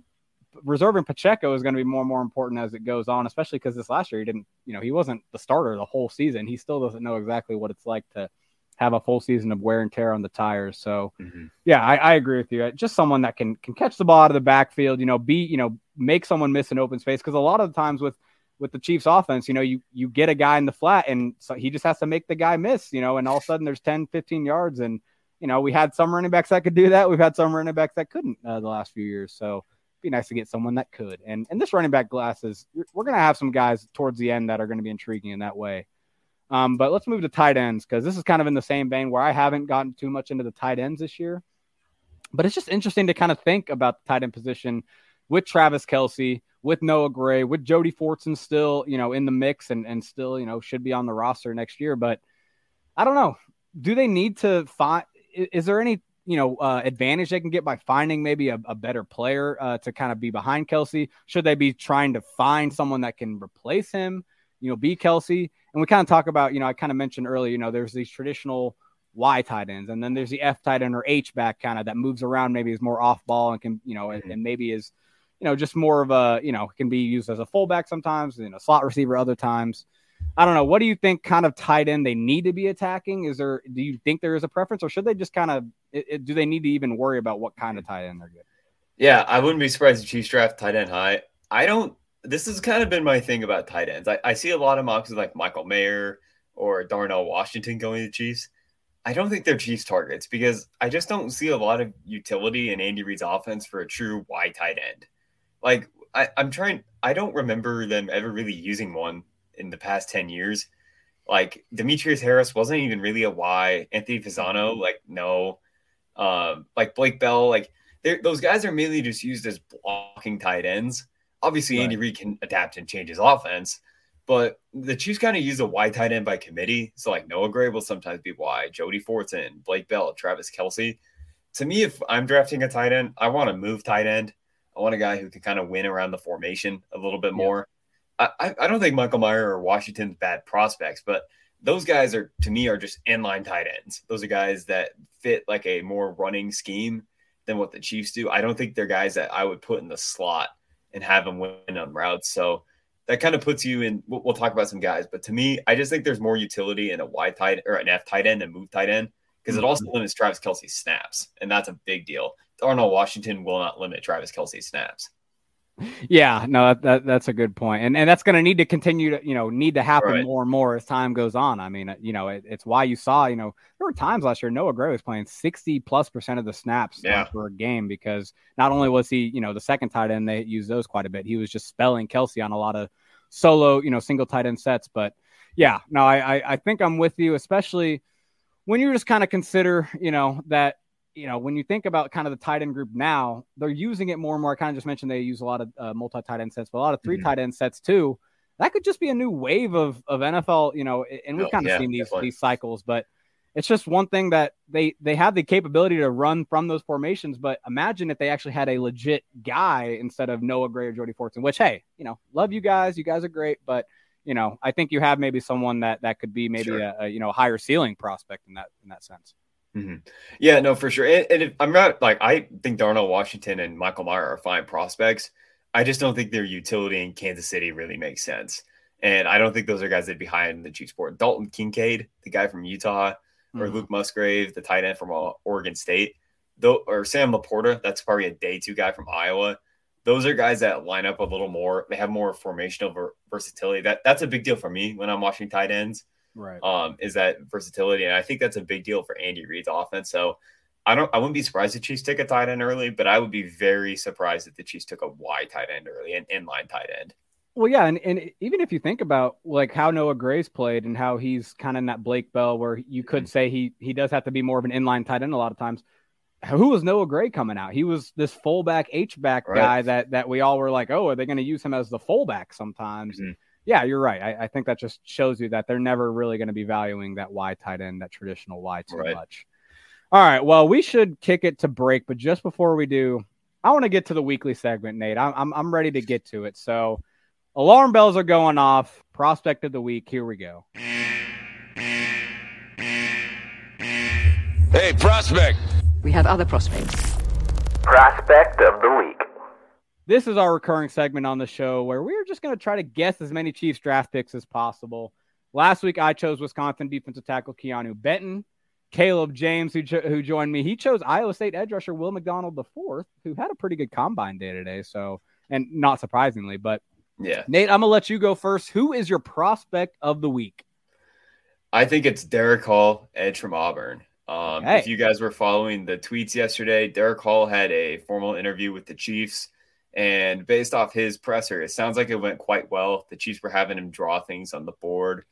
reserving Pacheco is going to be more and more important as it goes on, especially because this last year he didn't, you know, he wasn't the starter the whole season. He still doesn't know exactly what it's like to have a full season of wear and tear on the tires. So, Mhm. yeah, I, I agree with you. Just someone that can can catch the ball out of the backfield, you know, be, you know, make someone miss an open space because a lot of the times with with the Chiefs offense, you know, you you get a guy in the flat and so he just has to make the guy miss, you know, and all of a sudden there's 10, 15 yards and you know, we had some running backs that could do that. We've had some running backs that couldn't uh, the last few years. So, be nice to get someone that could. And and this running back class is we're going to have some guys towards the end that are going to be intriguing in that way. Um, but let's move to tight ends because this is kind of in the same vein where I haven't gotten too much into the tight ends this year. But it's just interesting to kind of think about the tight end position with Travis Kelce, with Noah Gray, with Jody Fortson still, you know, in the mix and and still, you know, should be on the roster next year. But I don't know. Do they need to find? Is there any you know uh, advantage they can get by finding maybe a, a better player uh, to kind of be behind Kelce? Should they be trying to find someone that can replace him? You know, be Kelce. And we kind of talk about, you know, I kind of mentioned earlier, you know, there's these traditional Y tight ends, and then there's the F tight end or H back kind of that moves around, maybe is more off ball and can, you know, and, and maybe is, you know, just more of a, you know, can be used as a fullback sometimes, you a slot receiver other times. I don't know. What do you think kind of tight end they need to be attacking? Is there, do you think there is a preference or should they just kind of, it, it- do they need to even worry about what kind of tight end they're getting? Yeah, I wouldn't be surprised if Chiefs draft tight end high. I don't. This has kind of been my thing about tight ends. I, I see a lot of mocks like Michael Mayer or Darnell Washington going to the Chiefs. I don't think they're Chiefs targets because I just don't see a lot of utility in Andy Reid's offense for a true wide tight end. Like I, I'm trying. I don't remember them ever really using one in the past ten years. Like Demetrius Harris wasn't even really a Y. Anthony Fasano, like no. Um, like Blake Bell, like those guys are mainly just used as blocking tight ends. Obviously, Andy Reid can adapt and change his offense, but the Chiefs kind of use a wide tight end by committee. So like Noah Gray will sometimes be wide, Jody Fortson, Blake Bell, Travis Kelce. To me, if I'm drafting a tight end, I want to move tight end. I want a guy who can kind of win around the formation a little bit more. I, I, don't think Michael Mayer or Washington's bad prospects, but those guys are to me are just inline tight ends. Those are guys that fit like a more running scheme than what the Chiefs do. I don't think they're guys that I would put in the slot and have them win on routes. So that kind of puts you in. We'll, we'll talk about some guys, but to me, I just think there's more utility in a wide tight or an F tight end and move tight end because it mm-hmm. also limits Travis Kelce's snaps, and that's a big deal. Darnell Washington will not limit Travis Kelce's snaps. Yeah, no, that, that that's a good point, and and that's going to need to continue to you know need to happen Right. more and more as time goes on. I mean, you know, it, it's why you saw you know there were times last year Noah Gray was playing sixty plus percent of the snaps uh, Yeah. for a game because not only was he you know the second tight end they used those quite a bit, he was just spelling Kelce on a lot of solo you know single tight end sets. But yeah, no, I I, I think I'm with you, especially when you just kind of consider you know that you know, when you think about kind of the tight end group now, they're using it more and more. I kind of just mentioned they use a lot of uh, multi tight end sets, but a lot of 3 Mhm. tight end sets too. That could just be a new wave of of NFL, you know, and we've Oh, kind of yeah, seen these definitely. these cycles, but it's just one thing that they they have the capability to run from those formations. But imagine if they actually had a legit guy instead of Noah Gray or Jody Fortson. Which, hey, you know, love you guys, you guys are great, but you know, I think you have maybe someone that that could be maybe Sure. a, a you know higher ceiling prospect in that in that sense. Mhm. Yeah, no, for sure. And, and if, I'm not like I think Darnell Washington and Michael Mayer are fine prospects. I just don't think their utility in Kansas City really makes sense. And I don't think those are guys that'd be high in the Chiefs board. Dalton Kincaid, the guy from Utah, or Mhm. Luke Musgrave, the tight end from uh, Oregon State, though, or Sam LaPorta, that's probably a day two guy from Iowa. Those are guys that line up a little more. They have more formational ver- versatility. That that's a big deal for me when I'm watching tight ends Right. um, is that versatility. And I think that's a big deal for Andy Reid's offense. So I don't I wouldn't be surprised if Chiefs took a tight end early, but I would be very surprised if the Chiefs took a wide tight end early, an inline tight end. Well, yeah, and, and even if you think about like how Noah Gray's played and how he's kind of in that Blake Bell, where you Mm-hmm. could say he he does have to be more of an inline tight end a lot of times. Who was Noah Gray coming out? He was this fullback H back Right. guy that that we all were like, oh, are they going to use him as the fullback sometimes? Mhm. Yeah, you're right. I, I think that just shows you that they're never really going to be valuing that wide tight end, that traditional wide too Right. much. All right, well, we should kick it to break, but just before we do, I want to get to the weekly segment, Nate. I'm, I'm I'm ready to get to it. So, alarm bells are going off. Prospect of the week. Here we go. Hey, prospect. We have other prospects. Prospect of the week. This is our recurring segment on the show where we're just going to try to guess as many Chiefs draft picks as possible. Last week, I chose Wisconsin defensive tackle Keanu Benton. Caleb James, who, who joined me, he chose Iowa State edge rusher Will McDonald IV, who had a pretty good combine day today. So, and not surprisingly, but Yeah. Nate, I'm gonna let you go first. Who is your prospect of the week? I think it's Derick Hall, edge from Auburn. Um, Okay. If you guys were following the tweets yesterday, Derick Hall had a formal interview with the Chiefs. And based off his presser, it sounds like it went quite well. The Chiefs were having him draw things on the board.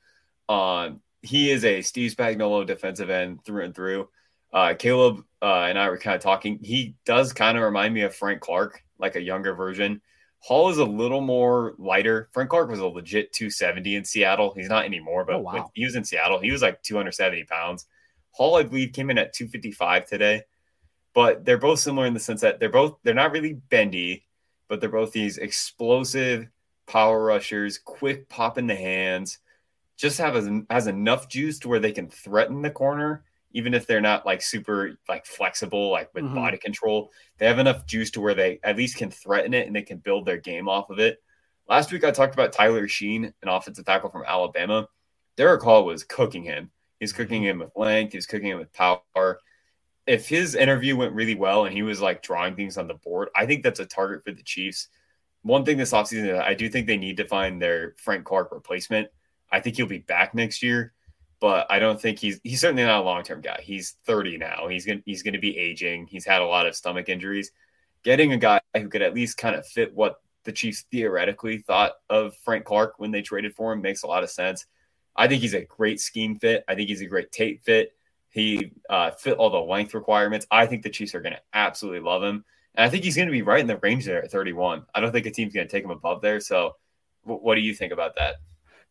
Um, he is a Steve Spagnuolo defensive end through and through. Uh, Caleb uh, and I were kind of talking. He does kind of remind me of Frank Clark, like a younger version. Hall is a little more lighter. Frank Clark was a legit 270 in Seattle. He's not anymore, but Oh, wow. he was in Seattle, he was like 270 pounds. Hall, I believe, came in at 255 today. But they're both similar in the sense that they're both they're not really bendy, but they're both these explosive power rushers, quick pop in the hands, just have as, has enough juice to where they can threaten the corner, even if they're not like super like flexible, like with Mhm. body control. They have enough juice to where they at least can threaten it and they can build their game off of it. Last week I talked about Tyler Steen, an offensive tackle from Alabama. Derick Hall was cooking him. He's cooking him with length. He's cooking him with power. If his interview went really well and he was like drawing things on the board, I think that's a target for the Chiefs. One thing this offseason, I do think they need to find their Frank Clark replacement. I think he'll be back next year, but I don't think he's he's certainly not a long term guy. He's 30 now. He's gonna he's gonna be aging. He's had a lot of stomach injuries. Getting a guy who could at least kind of fit what the Chiefs theoretically thought of Frank Clark when they traded for him makes a lot of sense. I think he's a great scheme fit. I think he's a great tape fit. He uh, fit all the length requirements. I think the Chiefs are going to absolutely love him. And I think he's going to be right in the range there at 31. I don't think a team's going to take him above there. So, w- what do you think about that?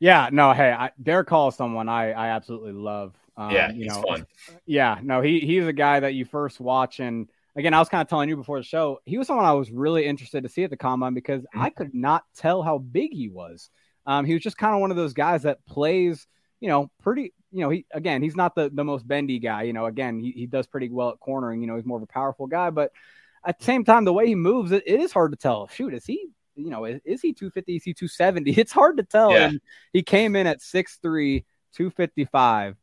Yeah, no, hey, I, Derick Hall is someone I, I absolutely love. Um, yeah, you he's know, fun. Yeah, no, he he's a guy that you first watch, and again, I was kind of telling you before the show, he was someone I was really interested to see at the combine because Mm-hmm. I could not tell how big he was. Um, he was just kind of one of those guys that plays, you know, pretty. You know, he again, he's not the the most bendy guy. You know, again, he, he does pretty well at cornering. You know, he's more of a powerful guy, but at the same time, the way he moves, it, it is hard to tell. Shoot, is he? You know, is, is he 250? Is he 270? It's hard to tell. Yeah. And he came in at 6'3", 255,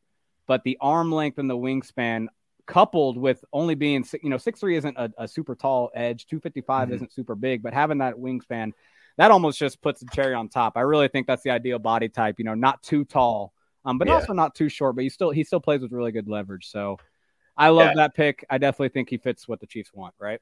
but the arm length and the wingspan coupled with only being you know 6'3 isn't a, a super tall edge 255 Mhm. isn't super big but having that wingspan that almost just puts the cherry on top i really think that's the ideal body type you know not too tall um, but Yeah. also not too short but he still he still plays with really good leverage so i love Yeah. that pick i definitely think he fits what the chiefs want right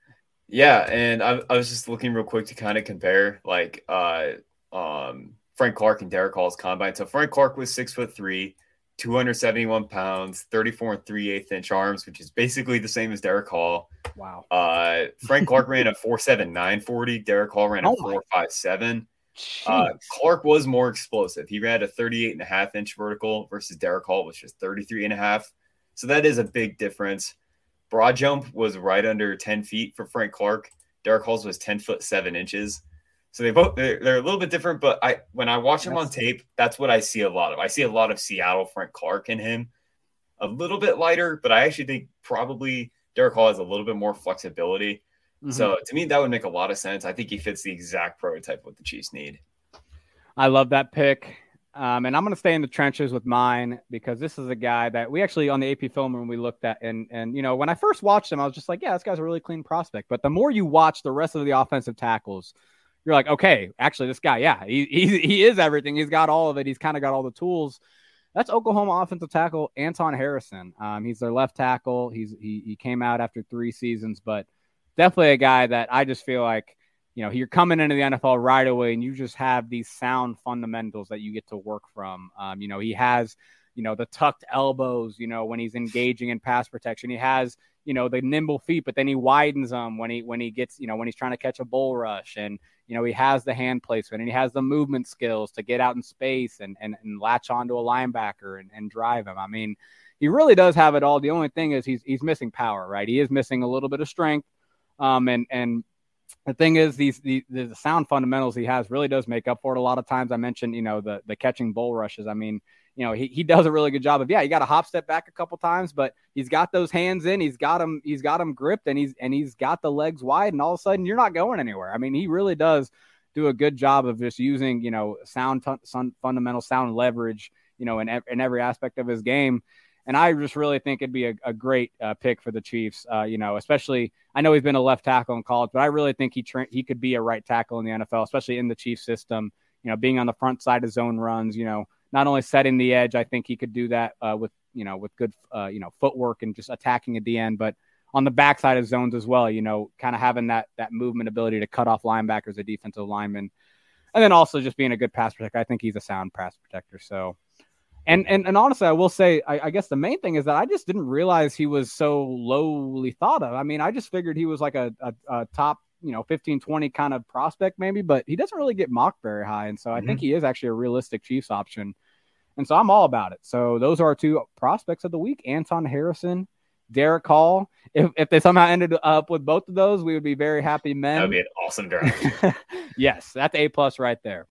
Yeah, and I, I was just looking real quick to kind of compare like uh um Frank Clark and Derick Hall's combine. So Frank Clark was six foot three, 271 pounds, 34 and 3 8 inch arms, which is basically the same as Derick Hall. wow Uh Frank Clark ran a 479 40, Derick Hall ran a Oh my- 457. Uh, Clark was more explosive. He ran a 38 and a half inch vertical versus Derick Hall, which is 33 and a half. So that is a big difference. Broad jump was right under 10 feet for Frank Clark. Derick Hall's was 10 foot seven inches. So they both they're, they're a little bit different, but I when I watch him on tape, that's what I see a lot of. I see a lot of Seattle Frank Clark in him. A little bit lighter, but I actually think probably Derick Hall has a little bit more flexibility. Mhm. So to me, that would make a lot of sense. I think he fits the exact prototype what the Chiefs need. I love that pick. Um, and I'm going to stay in the trenches with mine because this is a guy that we actually on the AP film when we looked at and and you know when I first watched him I was just like yeah this guy's a really clean prospect but the more you watch the rest of the offensive tackles you're like okay actually this guy yeah he he, he is everything he's got all of it he's kind of got all the tools that's Oklahoma offensive tackle Anton Harrison um, he's their left tackle he's he, he came out after three seasons but definitely a guy that I just feel like you know, you're coming into the NFL right away and you just have these sound fundamentals that you get to work from. Um, you know, he has, you know, the tucked elbows, you know, when he's engaging in pass protection. He has, you know, the nimble feet, but then he widens them when he when he gets, you know, when he's trying to catch a bull rush. And, you know, he has the hand placement and he has the movement skills to get out in space and and, and latch onto a linebacker and, and drive him. I mean, he really does have it all. The only thing is he's he's missing power, right? He is missing a little bit of strength. Um, and and the thing is these the, the sound fundamentals he has really does make up for it. A lot of times i mentioned you know the the catching bull rushes. I mean you know he, he does a really good job of yeah he got a hop step back a couple times but he's got those hands in he's got him he's got him gripped and he's and he's got the legs wide and all of a sudden you're not going anywhere. I mean he really does do a good job of just using you know sound fun, sun, fundamental sound leverage you know in, ev- in every aspect of his game and I just really think it'd be a, a great uh, pick for the Chiefs. Uh, you know, especially I know he's been a left tackle in college, but I really think he tra- he could be a right tackle in the NFL, especially in the Chiefs system. You know, being on the front side of zone runs. You know, not only setting the edge, I think he could do that uh, with you know with good uh, you know footwork and just attacking at the end, but on the backside of zones as well. You know, kind of having that that movement ability to cut off linebackers, a defensive lineman, and then also just being a good pass protector. I think he's a sound pass protector. So. And, and and honestly, I will say, I, I guess the main thing is that I just didn't realize he was so lowly thought of. I mean, I just figured he was like a, a, a top, you know, 15, 20 kind of prospect maybe, but he doesn't really get mocked very high. And so I think mm-hmm. he is actually a realistic Chiefs option. And so I'm all about it. So those are our two prospects of the week Anton Harrison, Derick Hall. If, if they somehow ended up with both of those, we would be very happy men. That would be an awesome draft. yes, that's A plus right there.